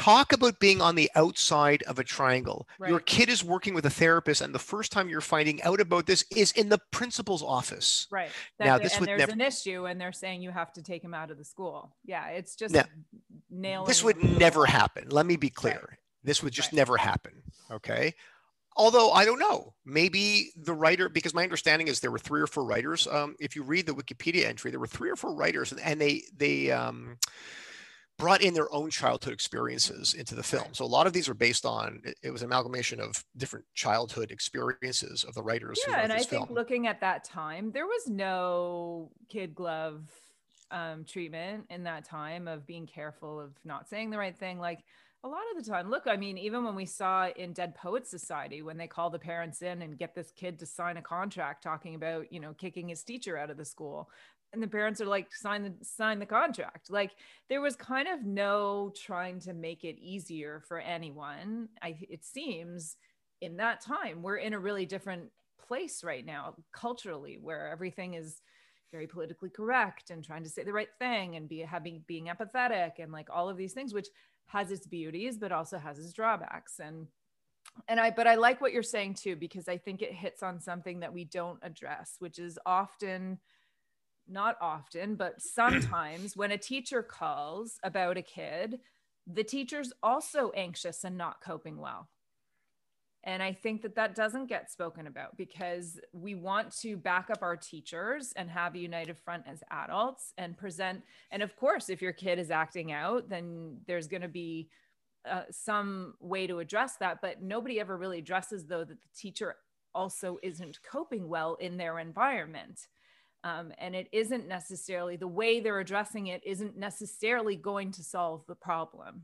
Talk about being on the outside of a triangle. Right. Your kid is working with a therapist, and the first time you're finding out about this is in the principal's office. Right. That, now, this and would there's never, an issue, and they're saying you have to take him out of the school. Yeah, it's just now, nailing. This would never happen. Let me be clear. Right. This would just right. never happen. Okay although I don't know, maybe the writer, because my understanding is there were three or four writers. Um, if you read the Wikipedia entry, there were three or four writers, and, and they they um, brought in their own childhood experiences into the film. So a lot of these are based on it was an amalgamation of different childhood experiences of the writers. Yeah, and I film. think looking at that time, there was no kid glove um, treatment in that time of being careful of not saying the right thing, like a lot of the time look i mean even when we saw in dead poets society when they call the parents in and get this kid to sign a contract talking about you know kicking his teacher out of the school and the parents are like sign the sign the contract. Like there was kind of no trying to make it easier for anyone i it seems in that time. We're in a really different place right now culturally where everything is very politically correct and trying to say the right thing and be having being empathetic and like all of these things which has its beauties but also has its drawbacks. And and I but I like what you're saying too because I think it hits on something that we don't address which is often not often but sometimes when a teacher calls about a kid the teacher's also anxious and not coping well and I think that that doesn't get spoken about because we want to back up our teachers and have a united front as adults and present. And of course, if your kid is acting out, then there's going to be uh, some way to address that. But nobody ever really addresses, though, that the teacher also isn't coping well in their environment. Um, and it isn't necessarily the way they're addressing it, isn't necessarily going to solve the problem.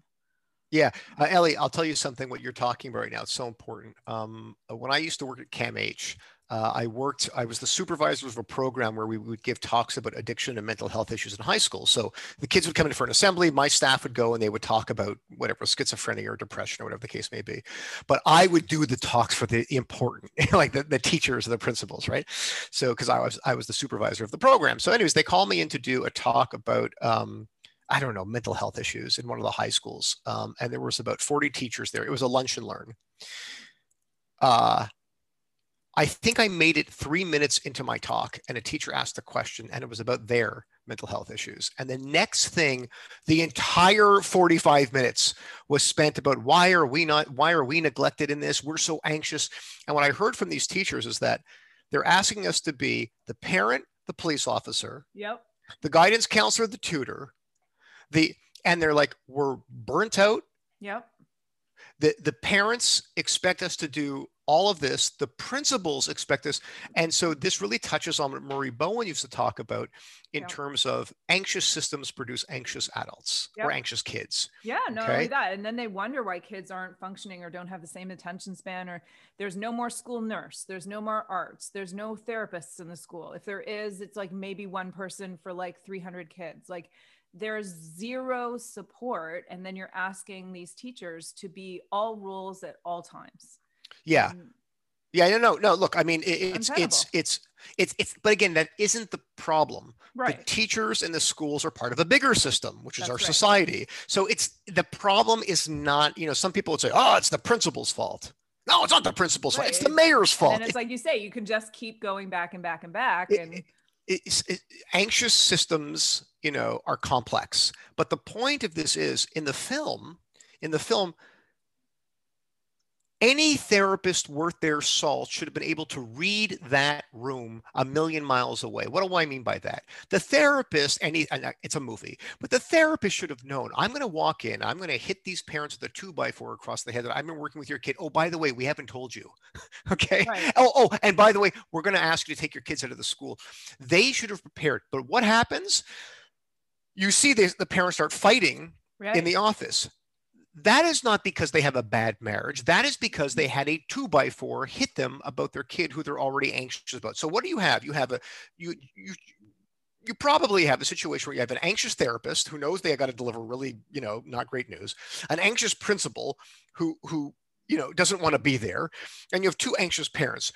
Yeah, uh, Ellie, I'll tell you something. What you're talking about right now, it's so important. Um, uh, when I used to work at CAMH, uh, I worked. I was the supervisor of a program where we would give talks about addiction and mental health issues in high school. So the kids would come in for an assembly. My staff would go and they would talk about whatever schizophrenia or depression or whatever the case may be. But I would do the talks for the important, like the, the teachers and the principals, right? So because I was I was the supervisor of the program. So, anyways, they called me in to do a talk about. Um, I don't know, mental health issues in one of the high schools. Um, and there was about 40 teachers there. It was a lunch and learn. Uh, I think I made it three minutes into my talk and a teacher asked a question and it was about their mental health issues. And the next thing, the entire 45 minutes was spent about why are we not, why are we neglected in this? We're so anxious. And what I heard from these teachers is that they're asking us to be the parent, the police officer, yep. the guidance counselor, the tutor, the and they're like we're burnt out. Yep. The the parents expect us to do all of this. The principals expect us and so this really touches on what Murray Bowen used to talk about in yep. terms of anxious systems produce anxious adults yep. or anxious kids. Yeah no okay? only that and then they wonder why kids aren't functioning or don't have the same attention span or there's no more school nurse there's no more arts there's no therapists in the school. If there is it's like maybe one person for like 300 kids. Like there's zero support and then you're asking these teachers to be all rules at all times yeah um, Yeah, no, no, no. Look, I mean, it, it's it's it's it's it's. But again, that isn't the problem. Right. The teachers and the schools are part of a bigger system, which is That's our right. society. So it's the problem is not. You know, some people would say, "Oh, it's the principal's fault." No, it's not the principal's fault. It's the mayor's fault. then it's like you say, you can just keep going back and back and back. It- And it's, it, anxious systems, you know, are complex. But the point of this is in the film, in the film, any therapist worth their salt should have been able to read that room a million miles away. What do I mean by that? The therapist, and, he, and it's a movie, but the therapist should have known I'm going to walk in, I'm going to hit these parents with a two by four across the head. That I've been working with your kid. Oh, by the way, we haven't told you. okay. Right. Oh, oh, and by the way, we're going to ask you to take your kids out of the school. They should have prepared. But what happens? You see this, the parents start fighting right. in the office. That is not because they have a bad marriage. That is because they had a two by four hit them about their kid who they're already anxious about. So what do you have? You have a you you you probably have a situation where you have an anxious therapist who knows they got to deliver really you know not great news, an anxious principal who who you know doesn't want to be there, and you have two anxious parents.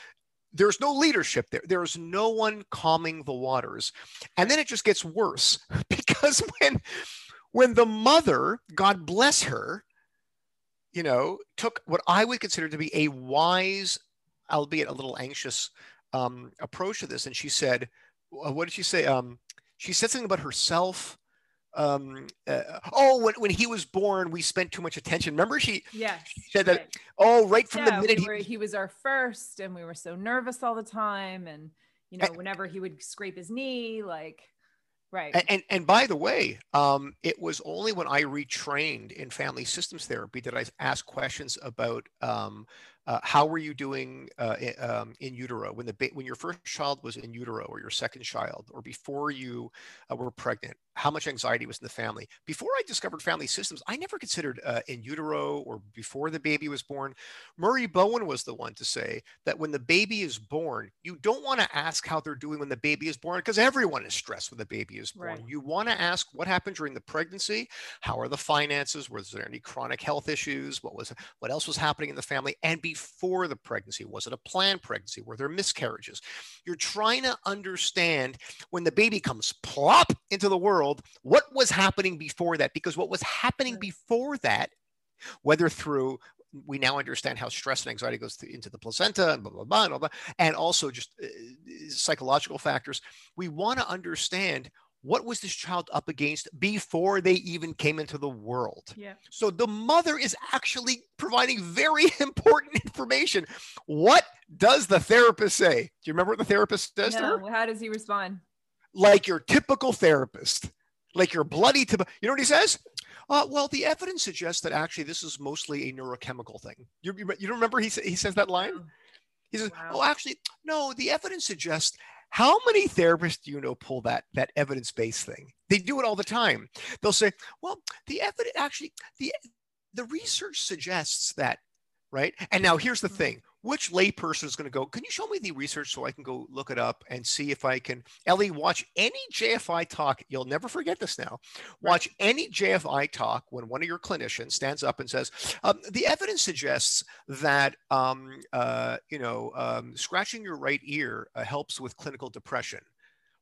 There's no leadership there. There's no one calming the waters, and then it just gets worse because when when the mother, God bless her, you know, took what I would consider to be a wise, albeit a little anxious um, approach to this. And she said, uh, what did she say? Um, she said something about herself. Um, uh, oh, when, when he was born, we spent too much attention. Remember, she yes. said that, right. oh, right from yeah, the minute we he were, he was our first and we were so nervous all the time. And, you know, And- whenever he would scrape his knee, like, right. And, and and by the way, um, it was only when I retrained in family systems therapy that I asked questions about um, uh, how were you doing uh, um, in utero when the when your first child was in utero or your second child or before you uh, were pregnant. How much anxiety was in the family? Before I discovered family systems, I never considered uh, in utero or before the baby was born. Murray Bowen was the one to say that when the baby is born, you don't want to ask how they're doing when the baby is born because everyone is stressed when the baby is born. Right. You want to ask what happened during the pregnancy, how are the finances, was there any chronic health issues, what was what else was happening in the family, and before the pregnancy, was it a planned pregnancy, were there miscarriages? You're trying to understand when the baby comes plop into the world, what was happening before that? Because what was happening before that, whether through we now understand how stress and anxiety goes into the placenta and blah blah blah and all that, and also just uh, psychological factors. We want to understand what was this child up against before they even came into the world. yeah. So the mother is actually providing very important information. What does the therapist say? Do you remember what the therapist says to her? No, how does he respond? like your typical therapist, like you're bloody typical. You know what he says? Uh, well, the evidence suggests that actually this is mostly a neurochemical thing. You, you, you don't remember he, he says that line? He says, Wow. "Oh, actually, no. The evidence suggests." How many therapists do you know pull that that evidence-based thing? They do it all the time. They'll say, "Well, the evidence actually the the research suggests that." Right. And now here's the Mhm. thing which layperson is going to go, Can you show me the research so I can go look it up and see if I can? Ellie, watch any JFI talk. You'll never forget this now. Watch any JFI talk when one of your clinicians stands up and says, um, The evidence suggests that, um, uh, you know, um, scratching your right ear uh, helps with clinical depression.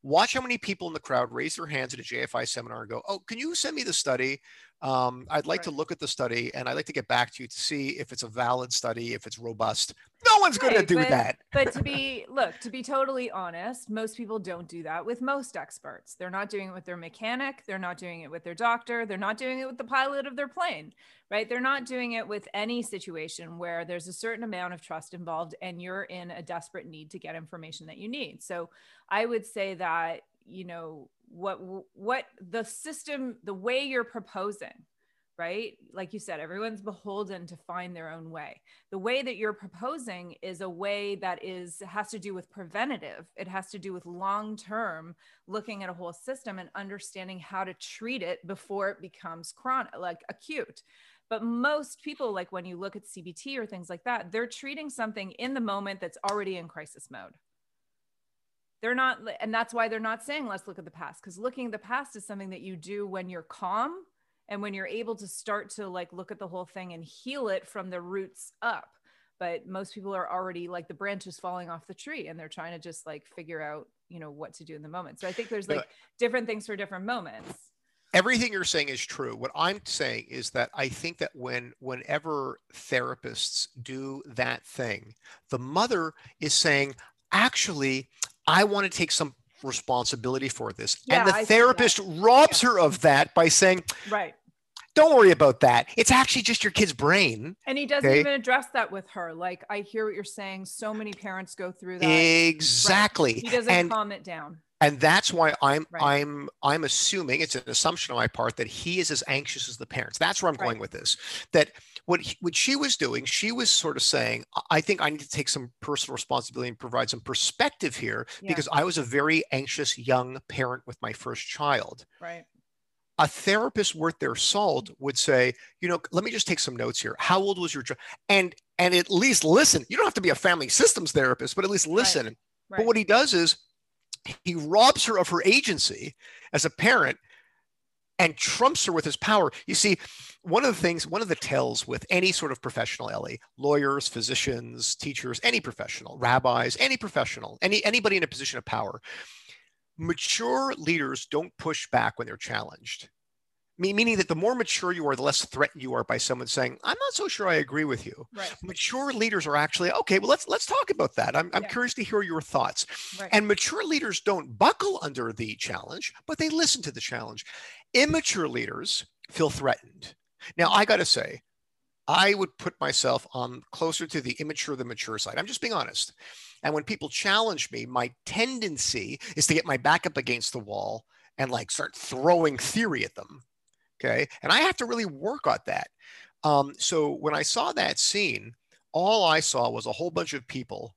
Watch how many people in the crowd raise their hands at a JFI seminar and go, Oh, can you send me the study? Um, I'd like to look at the study and I'd like to get back to you to see if it's a valid study, if it's robust. No one's going to do but- that. but to be look to be totally honest most people don't do that with most experts they're not doing it with their mechanic they're not doing it with their doctor they're not doing it with the pilot of their plane right they're not doing it with any situation where there's a certain amount of trust involved and you're in a desperate need to get information that you need so i would say that you know what what the system the way you're proposing right? Like you said everyone's beholden to find their own way. The way that you're proposing is a way that is has to do with preventative. It has to do with long term looking at a whole system and understanding how to treat it before it becomes chronic like acute. But most people like when you look at cbt or things like that they're treating something in the moment that's already in crisis mode they're not and that's why they're not saying let's look at the past because looking at the past is something that you do when you're calm and when you're able to start to like look at the whole thing and heal it from the roots up. But most people are already like the branches falling off the tree and they're trying to just like figure out you know what to do in the moment. So i think there's like different things for different moments. Everything you're saying is true. What i'm saying is that i think that when whenever therapists do that thing the mother is saying actually i want to take some responsibility for this yeah, and the I therapist robs yeah. her of that by saying right don't worry about that. It's actually just your kid's brain. And he doesn't okay? even address that with her. Like, I hear what you're saying. So many parents go through that. Exactly. Right. He doesn't and, calm it down. And that's why I'm right. I'm I'm assuming it's an assumption on my part that he is as anxious as the parents. That's where I'm right. going with this. That what he, what she was doing, she was sort of saying, I think I need to take some personal responsibility and provide some perspective here yeah. because I was a very anxious young parent with my first child. Right a therapist worth their salt would say, you know, let me just take some notes here. How old was your child? And and at least listen. You don't have to be a family systems therapist, but at least listen. Right. Right. But what he does is he robs her of her agency as a parent and trumps her with his power. You see, one of the things, one of the tells with any sort of professional, Ellie, lawyers, physicians, teachers, any professional, rabbis, any professional, any anybody in a position of power, mature leaders don't push back when they're challenged meaning that the more mature you are the less threatened you are by someone saying i'm not so sure i agree with you right. mature leaders are actually okay well let's let's talk about that i'm, I'm curious to hear your thoughts right. and mature leaders don't buckle under the challenge but they listen to the challenge immature leaders feel threatened now i got to say i would put myself on closer to the immature the mature side i'm just being honest and when people challenge me, my tendency is to get my back up against the wall and like start throwing theory at them. Okay. And I have to really work on that. Um, so when I saw that scene, all I saw was a whole bunch of people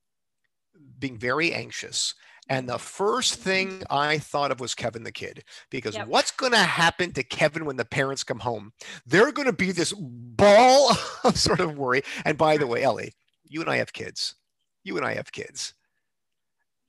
being very anxious. And the first thing I thought of was Kevin the kid, because yep. what's going to happen to Kevin when the parents come home? They're going to be this ball of sort of worry. And by the way, Ellie, you and I have kids you and I have kids.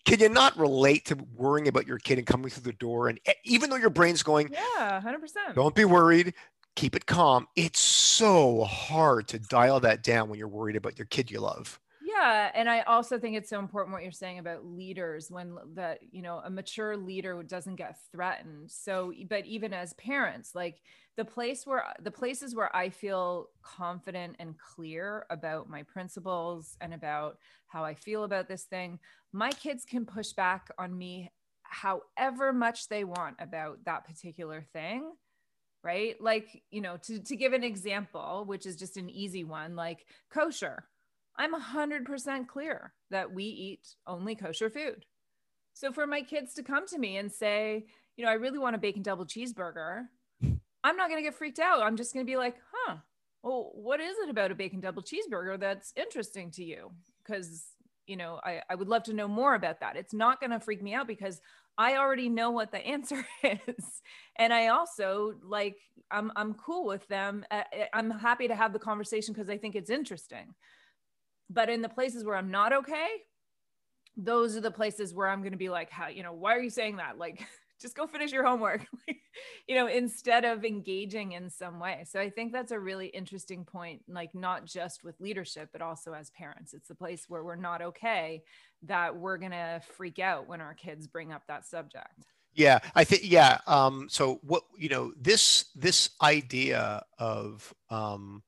Can you not relate to worrying about your kid and coming through the door? And eh, even though your brain's going, yeah, 100%. Don't be worried. Keep it calm. It's so hard to dial that down when you're worried about your kid you love. Yeah. And I also think it's so important what you're saying about leaders when that, you know, a mature leader doesn't get threatened. So, but even as parents, like, the place where the places where I feel confident and clear about my principles and about how I feel about this thing, my kids can push back on me however much they want about that particular thing. Right. Like, you know, to, to give an example, which is just an easy one, like kosher. I'm 100% clear that we eat only kosher food. So for my kids to come to me and say, you know, I really want a bacon double cheeseburger, I'm not going to get freaked out. I'm just going to be like, huh, well, what is it about a bacon double cheeseburger that's interesting to you? Because, you know, I, I would love to know more about that. It's not going to freak me out because I already know what the answer is. And I also like, I'm, I'm cool with them. I'm happy to have the conversation because I think it's interesting. But in the places where I'm not okay, those are the places where I'm going to be like, how, you know, why are you saying that? Like, just go finish your homework. You know instead of engaging in some way. So i think that's a really interesting point like not just with leadership but also as parents. It's the place where we're not okay that we're going to freak out when our kids bring up that subject. Yeah i think yeah um so what you know this this idea of um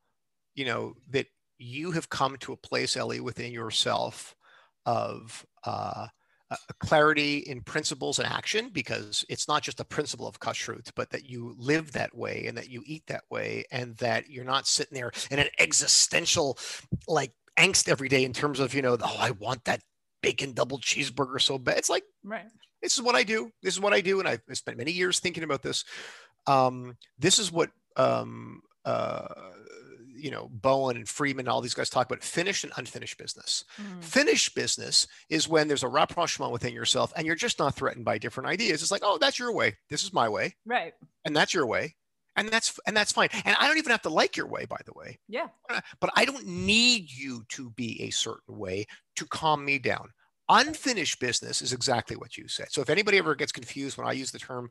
you know that you have come to a place ellie within yourself of uh clarity in principles and action because it's not just a principle of kashrut, but that you live that way and that you eat that way and that you're not sitting there in an existential like angst every day in terms of, you know, oh, I want that bacon double cheeseburger so bad. It's like, right. This is what I do. This is what I do. And I've spent many years thinking about this. Um, this is what um, uh, you know Bowen and Friedman, all these guys talk about finished and unfinished business. Mm. Finished business is when there's a rapprochement within yourself, and you're just not threatened by different ideas. It's like, oh, that's your way. This is my way. Right. And that's your way. And that's and that's fine. And I don't even have to like your way, by the way. Yeah. But I don't need you to be a certain way to calm me down. Unfinished business is exactly what you said. So if anybody ever gets confused when I use the term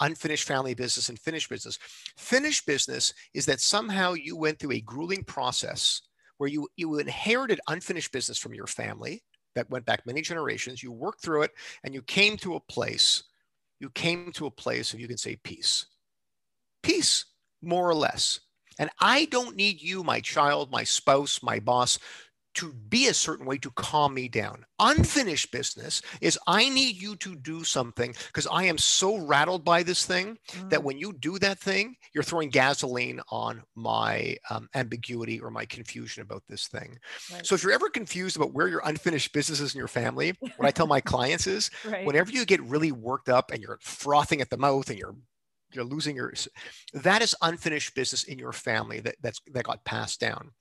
unfinished family business and finished business, finished business is that somehow you went through a grueling process where you you inherited unfinished business from your family that went back many generations. You worked through it, and you came to a place. You came to a place, and you can say peace, peace, more or less. And I don't need you, my child, my spouse, my boss, to be a certain way to calm me down. Unfinished business is I need you to do something because I am so rattled by this thing mm. that when you do that thing, you're throwing gasoline on my um, ambiguity or my confusion about this thing. Right. So if you're ever confused about where your unfinished business is in your family, what I tell my clients is right. whenever you get really worked up and you're frothing at the mouth and you're you're losing your that is unfinished business in your family that that's that got passed down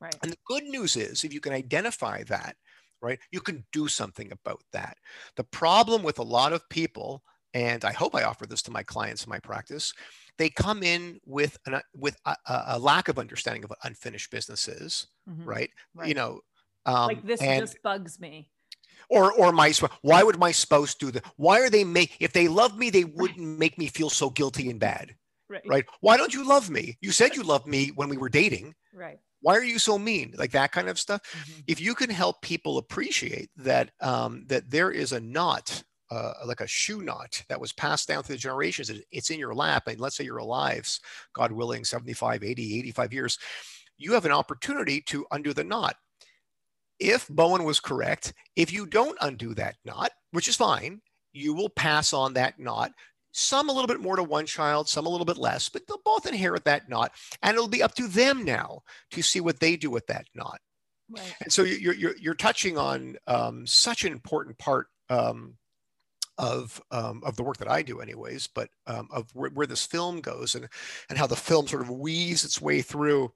Right. And the good news is if you can identify that, right, you can do something about that. The problem with a lot of people, and I hope I offer this to my clients in my practice, they come in with an, with a, a lack of understanding of what unfinished business is, mm-hmm. right? right? You know, um, like this and, just bugs me or or my why would my spouse do that why are they make if they love me they wouldn't make me feel so guilty and bad right. right why don't you love me you said you loved me when we were dating right why are you so mean? like that kind of stuff. Mm-hmm. if you can help people appreciate that um, that there is a knot uh, like a shoe knot that was passed down through the generations it's in your lap and let's say you're alive god willing 75 80 85 years you have an opportunity to undo the knot. If bowen was correct if you don't undo that knot which is fine you will pass on that knot some a little bit more to one child, some a little bit less, but they'll both inherit that knot. And it'll be up to them now to see what they do with that knot. Right. And so you're, you're, you're touching on um, such an important part um, of, um, of the work that I do anyways, but um, of where, where, this film goes and, and how the film sort of weaves its way through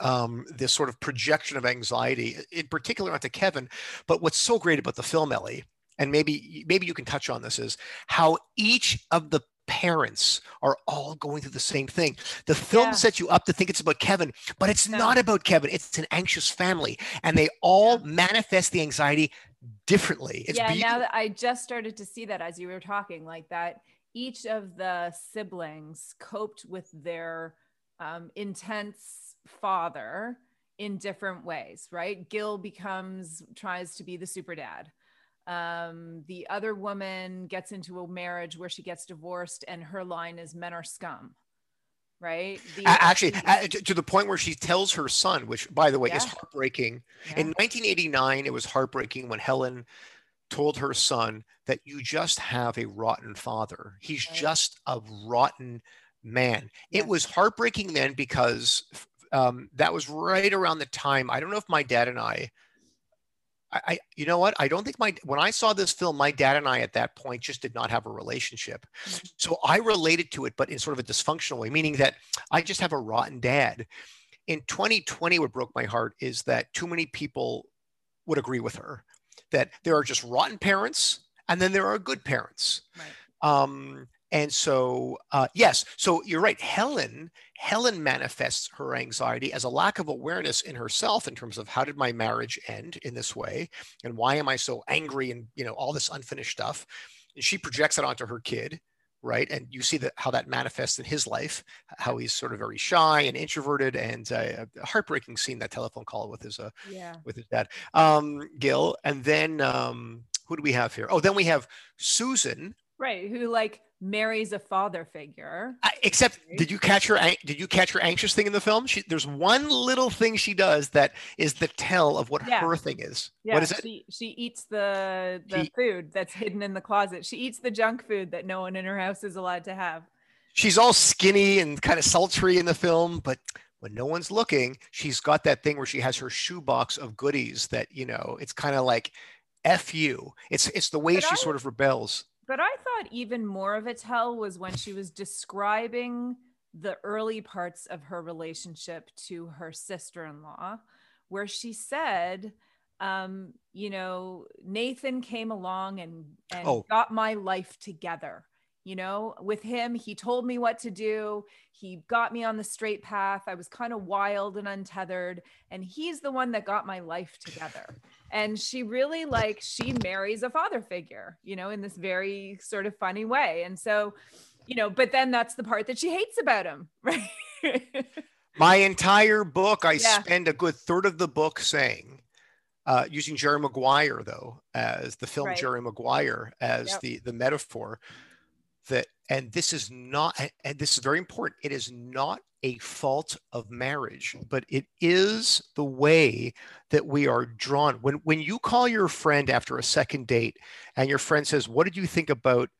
um, this sort of projection of anxiety, in particular onto Kevin. But what's so great about the film, Ellie, and maybe maybe you can touch on this is how each of the parents are all going through the same thing. The film yeah. sets you up to think it's about Kevin, but it's no. not about Kevin. It's an anxious family, and they all yeah. manifest the anxiety differently. It's yeah, beautiful. now that I just started to see that as you were talking, like that, each of the siblings coped with their um, intense father in different ways, right? Gil becomes tries to be the super dad um, the other woman gets into a marriage where she gets divorced, and her line is "Men are scum." Right. The, Actually, to the point where she tells her son, which, by the way, yeah. is heartbreaking. Yeah. In 1989, it was heartbreaking when Helen told her son that you just have a rotten father. He's right. just a rotten man. It was heartbreaking then because um, that was right around the time. I don't know if my dad and I I, you know what? I don't think my when I saw this film, my dad and I at that point just did not have a relationship. Mm-hmm. So I related to it, but in sort of a dysfunctional way, meaning that I just have a rotten dad. In 2020, what broke my heart is that too many people would agree with her that there are just rotten parents and then there are good parents. Right. Um, and so, uh, yes, so you're right. Helen, Helen manifests her anxiety as a lack of awareness in herself in terms of how did my marriage end in this way, and why am I so angry, and you know all this unfinished stuff. And she projects it onto her kid, right? And you see that how that manifests in his life, how he's sort of very shy and introverted, and uh, a heartbreaking scene that telephone call with his uh, yeah. with his dad, um, Gil, and then um, who do we have here? Oh, then we have Susan, right? Who like marries a father figure. except, did you catch her? Did you catch her anxious thing in the film? She, there's one little thing she does that is the tell of what yeah. her thing is. Yeah, what is it? She she eats the the she, food that's hidden in the closet. She eats the junk food that no one in her house is allowed to have. She's all skinny and kind of sultry in the film, but when no one's looking, she's got that thing where she has her shoebox of goodies that you know. It's kind of like f you. It's it's the way but she I, sort of rebels but I thought even more of a tell was when she was describing the early parts of her relationship to her sister in law, where she said, um, you know, Nathan came along and, and oh. got my life together. You know, with him, he told me what to do. He got me on the straight path. I was kind of wild and untethered. And he's the one that got my life together and she really like she marries a father figure you know in this very sort of funny way and so you know but then that's the part that she hates about him right My entire book, I Yeah. spend a good third of the book saying, uh, using Jerry Maguire though as the film Right. Jerry Maguire as Yep. the the metaphor that, and this is not, and- this is very important. It is not a fault of marriage, but it is the way that we are drawn. When when you call your friend after a second date, and your friend says, "What did you think about?"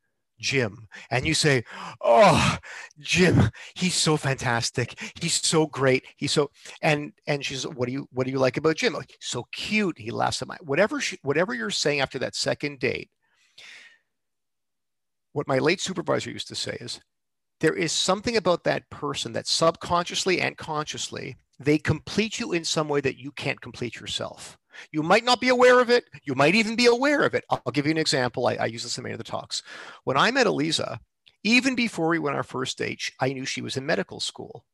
Jim, and you say, "Oh, Jim, he's so fantastic. He's so great. He's so and and she's what do you what do you like about Jim? Oh, like, so cute. He laughs at my whatever she, whatever you're saying after that second date. What my late supervisor used to say is there is something about that person that subconsciously and consciously they complete you in some way that you can't complete yourself. You might not be aware of it. You might even be aware of it. I'll give you an example. I, I use this in many of the talks. When I met Eliza, even before we went our first date, I knew she was in medical school.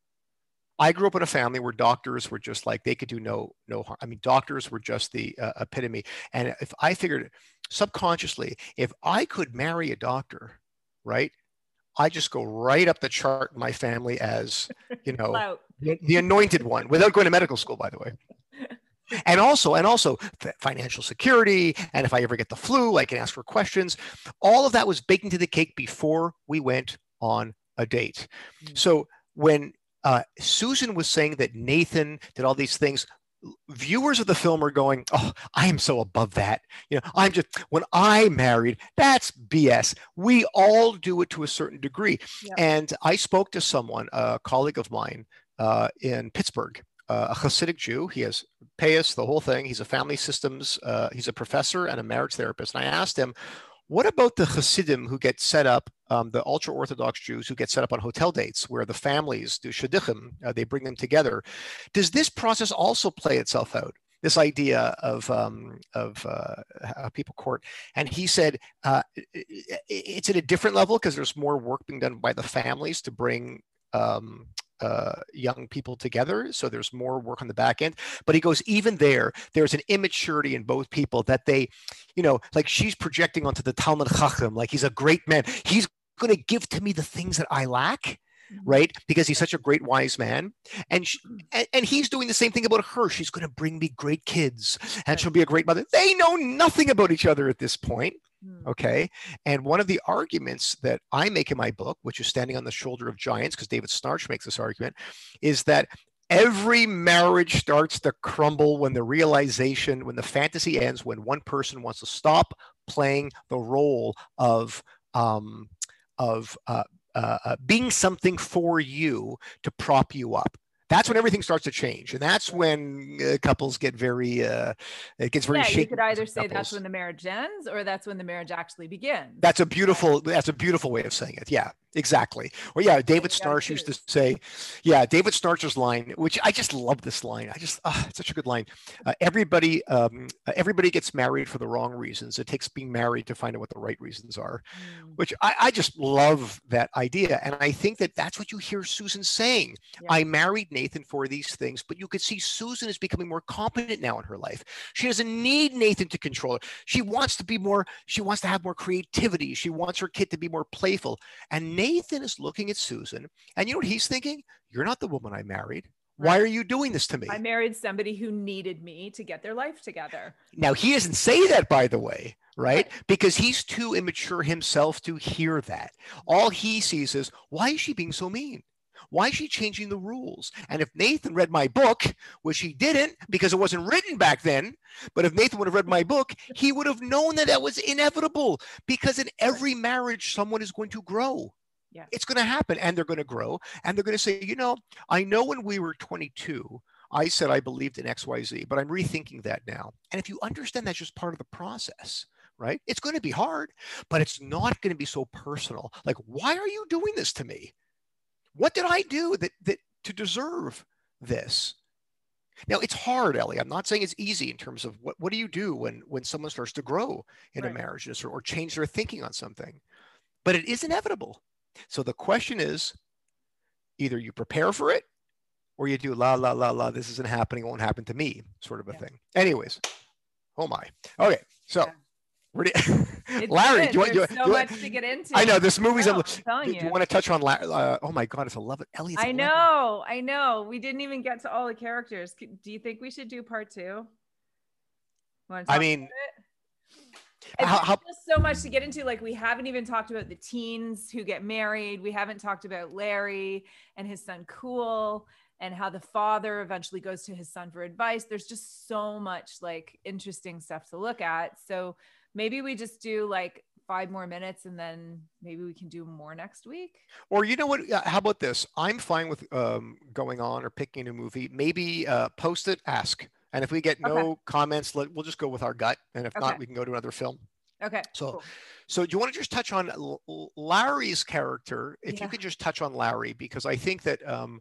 I grew up in a family where doctors were just like they could do no no harm. I mean, doctors were just the uh, epitome. And if I figured subconsciously, if I could marry a doctor, right, I just go right up the chart in my family as you know the, the anointed one without going to medical school, by the way. And also, and also financial security. And if I ever get the flu, I can ask for questions. All of that was baked into the cake before we went on a date. Mm. So when uh, Susan was saying that Nathan did all these things, viewers of the film are going, "Oh, I am so above that." You know, I'm just when I married, that's BS. We all do it to a certain degree. Yeah. And I spoke to someone, a colleague of mine uh, in Pittsburgh, uh, a Hasidic Jew. He has payas, the whole thing. He's a family systems. Uh, he's a professor and a marriage therapist. And I asked him, "What about the Hasidim who get set up?" Um, the ultra Orthodox Jews who get set up on hotel dates where the families do shidduchim, uh, they bring them together. Does this process also play itself out? This idea of um, of uh, people court, and he said uh, it's at a different level because there's more work being done by the families to bring um, uh, young people together. So there's more work on the back end. But he goes, even there, there's an immaturity in both people that they, you know, like she's projecting onto the Talmud Chacham, like he's a great man. He's going to give to me the things that I lack right because he's such a great wise man and, she, and and he's doing the same thing about her she's going to bring me great kids and she'll be a great mother they know nothing about each other at this point. Okay and one of the arguments that i make in my book which is standing on the shoulder of giants because david schnarch makes this argument is that every marriage starts to crumble when the realization when the fantasy ends when one person wants to stop playing the role of um, of uh, uh, uh, being something for you to prop you up. That's when everything starts to change, and that's when uh, couples get very uh, it gets very yeah, shaky. you could either say couples. that's when the marriage ends or that's when the marriage actually begins. That's a beautiful. That's a beautiful way of saying it. Yeah, exactly. Or yeah, David Schnarch used to say, yeah, David Schnarch's line, which I just love this line. I just, it's such a good line. Uh, everybody, um, everybody gets married for the wrong reasons. It takes being married to find out what the right reasons are. Mm. Which I, I just love that idea, and I think that that's what you hear Susan saying. Yeah. I married Nathan for these things, but you could see Susan is becoming more competent now in her life. She doesn't need Nathan to control her. She wants to be more, she wants to have more creativity. She wants her kid to be more playful. And Nathan is looking at Susan, and you know what he's thinking? You're not the woman I married. Why are you doing this to me? I married somebody who needed me to get their life together. Now, he doesn't say that, by the way? Right. Because he's too immature himself to hear that. All he sees is, why is she being so mean? Why is she changing the rules? And if Nathan read my book, which he didn't because it wasn't written back then, but if Nathan would have read my book, he would have known that that was inevitable because in every marriage, someone is going to grow. Yeah. It's going to happen and they're going to grow and they're going to say, you know, I know when we were 22, I said I believed in XYZ, but I'm rethinking that now. And if you understand that's just part of the process, right? It's going to be hard, but it's not going to be so personal. Like, why are you doing this to me? What did I do that, that to deserve this? Now it's hard, Ellie. I'm not saying it's easy in terms of what, what do you do when when someone starts to grow in Right. a marriage or, or change their thinking on something, but it is inevitable. So the question is, either you prepare for it, or you do la la la la. This isn't happening. It won't happen to me, sort of a Yeah. thing. Anyways, oh my. Okay, so Yeah. Where do you, Larry, do you want There's you, so you, much to get into. I know this movie's. No, a, do you. you want to touch on? La- Uh, oh my God, it's eleven. Ellie's. I 11. know, I know. We didn't even get to all the characters. Do you think we should do part two? I mean? It's how- how- just so much to get into. Like, we haven't even talked about the teens who get married. We haven't talked about Larry and his son, Cool, and how the father eventually goes to his son for advice. There's just so much like interesting stuff to look at. So maybe we just do like five more minutes and then maybe we can do more next week. Or you know what? How about this? I'm fine with um, going on or picking a movie. Maybe uh, post it, ask, and if we get no Okay. comments, let, we'll just go with our gut, and if Okay. not, we can go to another film. Okay. So, cool. so do you want to just touch on Larry's character? If Yeah. you could just touch on Larry, because I think that um,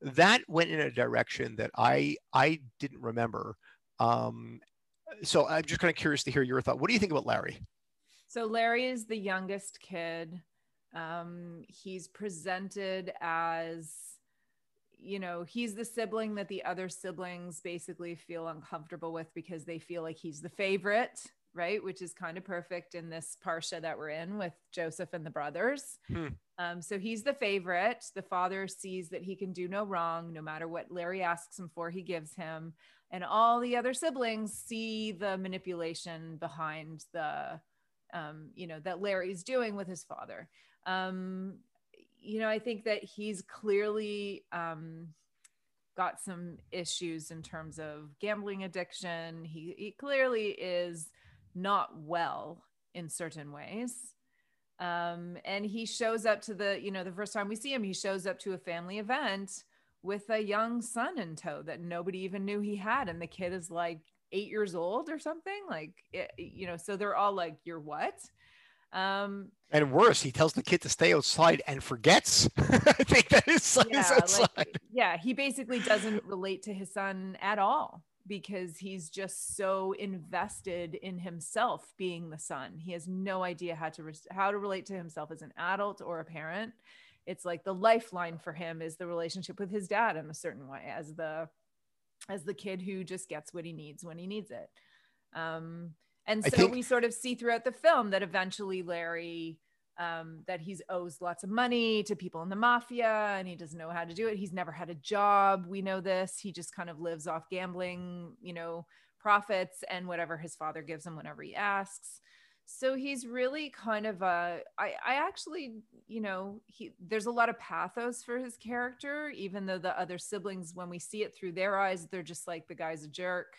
that went in a direction that I I didn't remember. Um, so I'm just kind of curious to hear your thought. What do you think about Larry? So Larry is the youngest kid. Um, he's presented as, you know, he's the sibling that the other siblings basically feel uncomfortable with because they feel like he's the favorite, right? Which is kind of perfect in this parsha that we're in with Joseph and the brothers. Hmm. Um, so he's the favorite. The father sees that he can do no wrong, no matter what Larry asks him for, he gives him. And all the other siblings see the manipulation behind the um, you know, that Larry's doing with his father. Um, you know, I think that he's clearly um, got some issues in terms of gambling addiction. He, he clearly is not well in certain ways. Um, and he shows up to the, you know, the first time we see him, he shows up to a family event with a young son in tow that nobody even knew he had. And the kid is like eight years old or something like it, you know so they're all like you're what um And worse, he tells the kid to stay outside and forgets. I think that his son is yeah outside. like yeah he basically doesn't relate to his son at all because he's just so invested in himself being the son he has no idea how to res- how to relate to himself as an adult or a parent it's like the lifeline for him is the relationship with his dad in a certain way as the as the kid who just gets what he needs when he needs it um and so think- we sort of see throughout the film that eventually larry um, that he's owes lots of money to people in the mafia and he doesn't know how to do it. He's never had a job. We know this. He just kind of lives off gambling, you know, profits and whatever his father gives him whenever he asks. So he's really kind of a I I actually, you know, he there's a lot of pathos for his character, even though the other siblings, when we see it through their eyes, they're just like the guy's a jerk.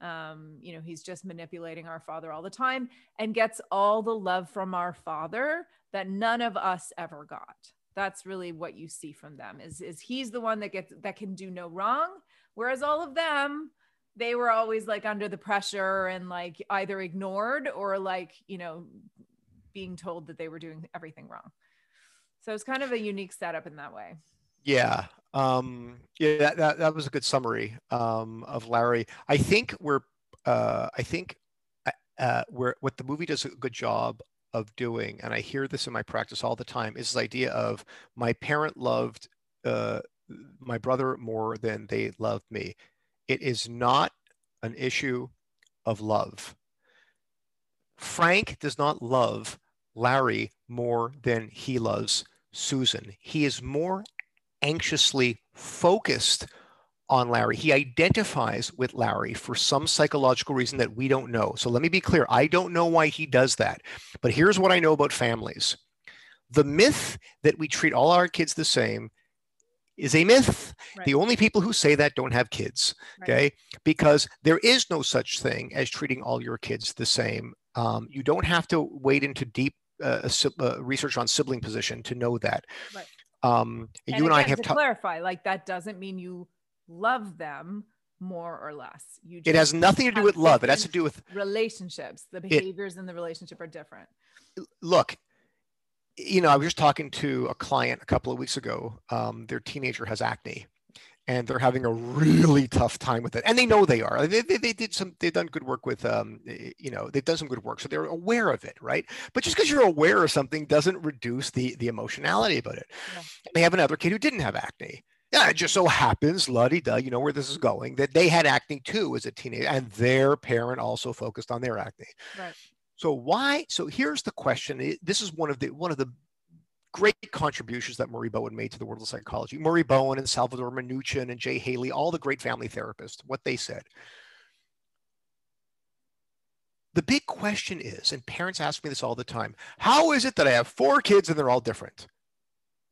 Um you know he's just manipulating our father all the time and gets all the love from our father that none of us ever got. That's really what you see from them is is he's the one that gets that can do no wrong whereas all of them they were always like under the pressure and like either ignored or like you know being told that they were doing everything wrong so it's kind of a unique setup in that way Yeah. Um, yeah, that, that, that was a good summary um, of Larry. I think we're, uh, I think uh, uh, we're, what the movie does a good job of doing, and I hear this in my practice all the time, is this idea of my parent loved uh, my brother more than they loved me. It is not an issue of love. Frank does not love Larry more than he loves Susan. He is more anxiously focused on Larry. He identifies with Larry for some psychological reason that we don't know. So let me be clear I don't know why he does that. But here's what I know about families the myth that we treat all our kids the same is a myth. Right. The only people who say that don't have kids, Right. okay? Because there is no such thing as treating all your kids the same. Um, you don't have to wade into deep uh, si- uh, research on sibling position to know that. Right. Um, and you and I have to ta- clarify like that doesn't mean you love them more or less you it has nothing to do with love. It has to do with relationships the behaviors in the relationship are different look. You know, I was just talking to a client a couple of weeks ago. Um, their teenager has acne, and they're having a really tough time with it, and they know they are. They, they, they did some. They've done good work with. Um, you know, they've done some good work, so they're aware of it, right? But just because you're aware of something doesn't reduce the the emotionality about it. Yeah. They have another kid who didn't have acne. Yeah, it just so happens, luddy duh, you know where this is going, that they had acne too as a teenager, and their parent also focused on their acne. Right. So why? So here's the question. This is one of the one of the great contributions that Murray Bowen made to the world of psychology. Murray Bowen and Salvador Minuchin and Jay Haley, all the great family therapists, what they said. The big question is, and parents ask me this all the time, how is it that I have four kids and they're all different?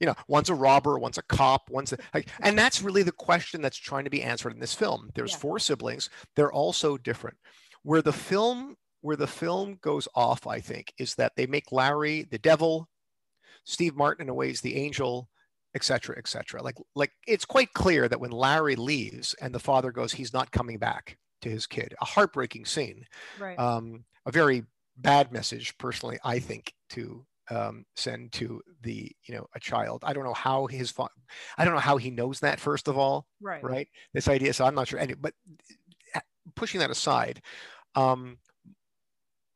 You know, one's a robber, one's a cop, one's a, like, and that's really the question that's trying to be answered in this film. There's yeah. four siblings, they're all so different. Where the film where the film goes off, I think, is that they make Larry the devil, Steve Martin in a way is the angel, etc., etc. Like, like it's quite clear that when Larry leaves and the father goes, he's not coming back to his kid. A heartbreaking scene. Right. Um, a very bad message, personally, I think, to um, send to the you know a child. I don't know how his fa- I don't know how he knows that. First of all, right, right. This idea. So I'm not sure. Any, but uh, pushing that aside, um,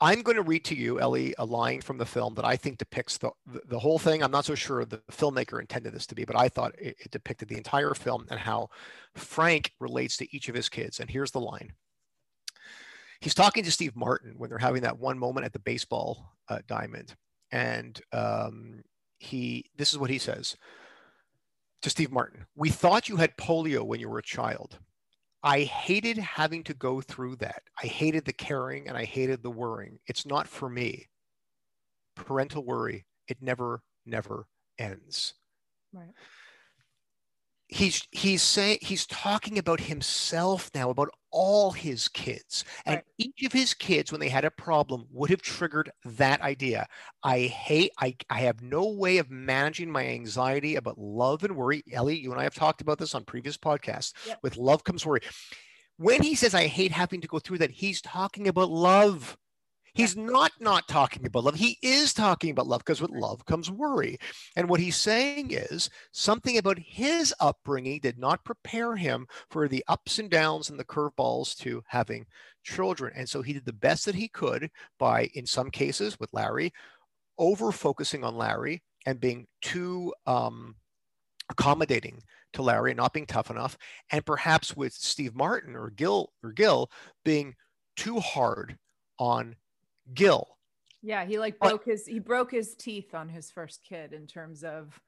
I'm going to read to you, Ellie, a line from the film that I think depicts the, the, whole thing. I'm not so sure the filmmaker intended this to be, but I thought it, it depicted the entire film and how Frank relates to each of his kids. And here's the line. He's talking to Steve Martin when they're having that one moment at the baseball uh, diamond. And um, he, this is what he says to Steve Martin. We thought you had polio when you were a child. I hated having to go through that. I hated the caring and I hated the worrying. It's not for me. Parental worry, it never, never ends. Right he's he's saying he's talking about himself now about all his kids. And right. each of his kids when they had a problem would have triggered that idea. I hate i i have no way of managing my anxiety about love and worry. Ellie you and i have talked about this on previous podcasts. Yep. with love comes worry. When he says i hate having to go through that he's talking about love He's not not talking about love. He is talking about love because with love comes worry. And what he's saying is something about his upbringing did not prepare him for the ups and downs and the curveballs to having children. And so he did the best that he could by, in some cases with Larry, over focusing on Larry and being too um, accommodating to Larry and not being tough enough. And perhaps with Steve Martin or Gil or Gil being too hard on Gil. Yeah, he like broke his he broke his teeth on his first kid in terms of,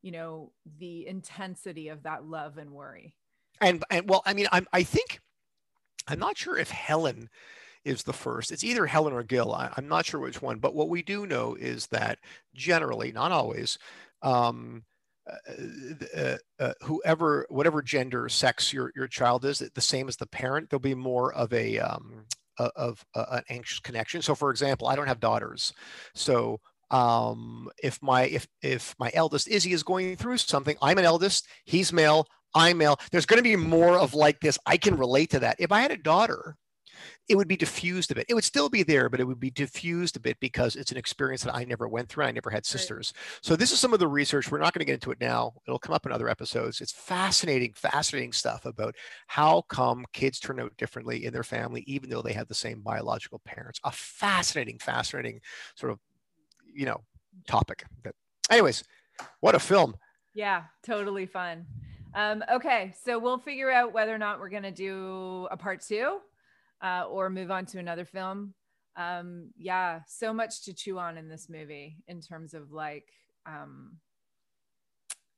you know, the intensity of that love and worry. And and well, I mean, I'm I think I'm not sure if Helen is the first. It's either Helen or Gil. I, am not sure which one. But what we do know is that generally, not always, um, uh, uh, uh, whoever, whatever gender, sex your your child is, the same as the parent, there'll be more of a um, of uh, an anxious connection. So, for example, I don't have daughters, so um, if my if if my eldest Izzy is going through something, I'm an eldest, he's male, I'm male. There's going to be more of like this. I can relate to that. If I had a daughter, it would be diffused a bit. It would still be there, but it would be diffused a bit because it's an experience that I never went through. I never had sisters. Right. So this is some of the research. We're not going to get into it now. It'll come up in other episodes. It's fascinating, fascinating stuff about how come kids turn out differently in their family, even though they have the same biological parents. A fascinating, fascinating sort of, you know, topic. But anyways, what a film. Yeah, totally fun. Um, okay, so we'll figure out whether or not we're going to do a part two uh, or move on to another film. Um, yeah, so much to chew on in this movie in terms of like um,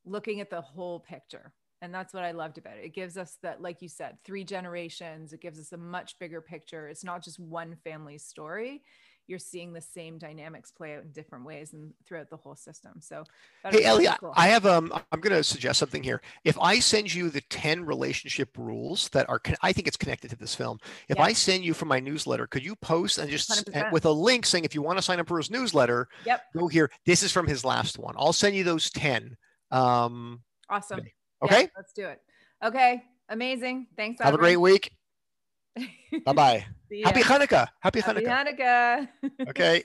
looking at the whole picture. And that's what I loved about it. It gives us that, like you said, three generations. It gives us a much bigger picture. It's not just one family's story you're seeing the same dynamics play out in different ways and throughout the whole system. So, hey, Ellie, cool. I have um, I'm going to suggest something here. If I send you the 10 relationship rules that are, I think it's connected to this film. If yeah. I send you from my newsletter, could you post and just with a link saying if you want to sign up for his newsletter, yep. go here. This is from his last one. I'll send you those 10. Um, awesome. Okay. Yeah, let's do it. Okay. Amazing. Thanks. Have a great week. bye bye. Happy Hanukkah. Happy, Happy Hanukkah. Hanukkah. okay.